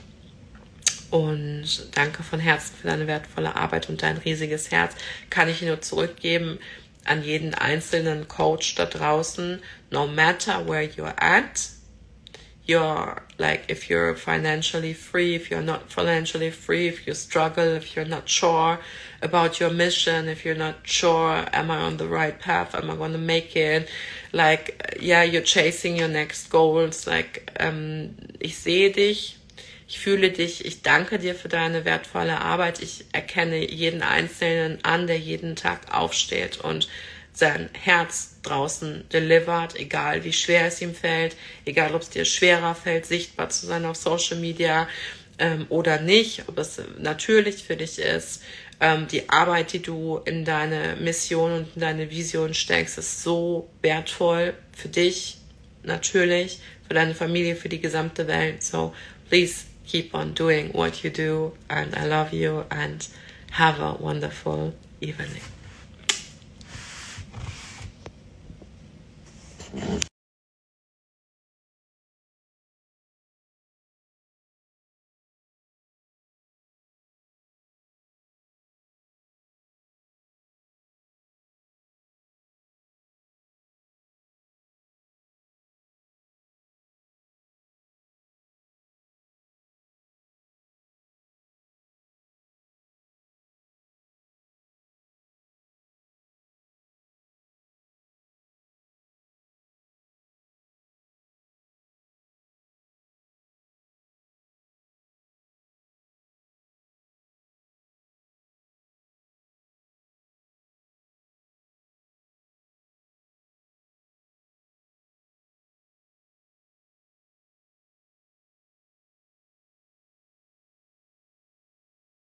und danke von Herzen für deine wertvolle Arbeit und dein riesiges Herz. Kann ich nur zurückgeben an jeden einzelnen Coach da draußen. No matter where you're at, you're like, if you're financially free, if you're not financially free, if you struggle, if you're not sure about your mission, if you're not sure, am I on the right path? Am I going to make it? Like, yeah, you're chasing your next goals. Like, um, ich sehe dich ich fühle dich, ich danke dir für deine wertvolle Arbeit. Ich erkenne jeden Einzelnen an, der jeden Tag aufsteht und sein Herz draußen delivert, egal wie schwer es ihm fällt, egal ob es dir schwerer fällt, sichtbar zu sein auf Social Media ähm, oder nicht, ob es natürlich für dich ist. Ähm, die Arbeit, die du in deine Mission und in deine Vision steckst, ist so wertvoll für dich, natürlich, für deine Familie, für die gesamte Welt. So, please keep on doing what you do. And I love you and have a wonderful evening.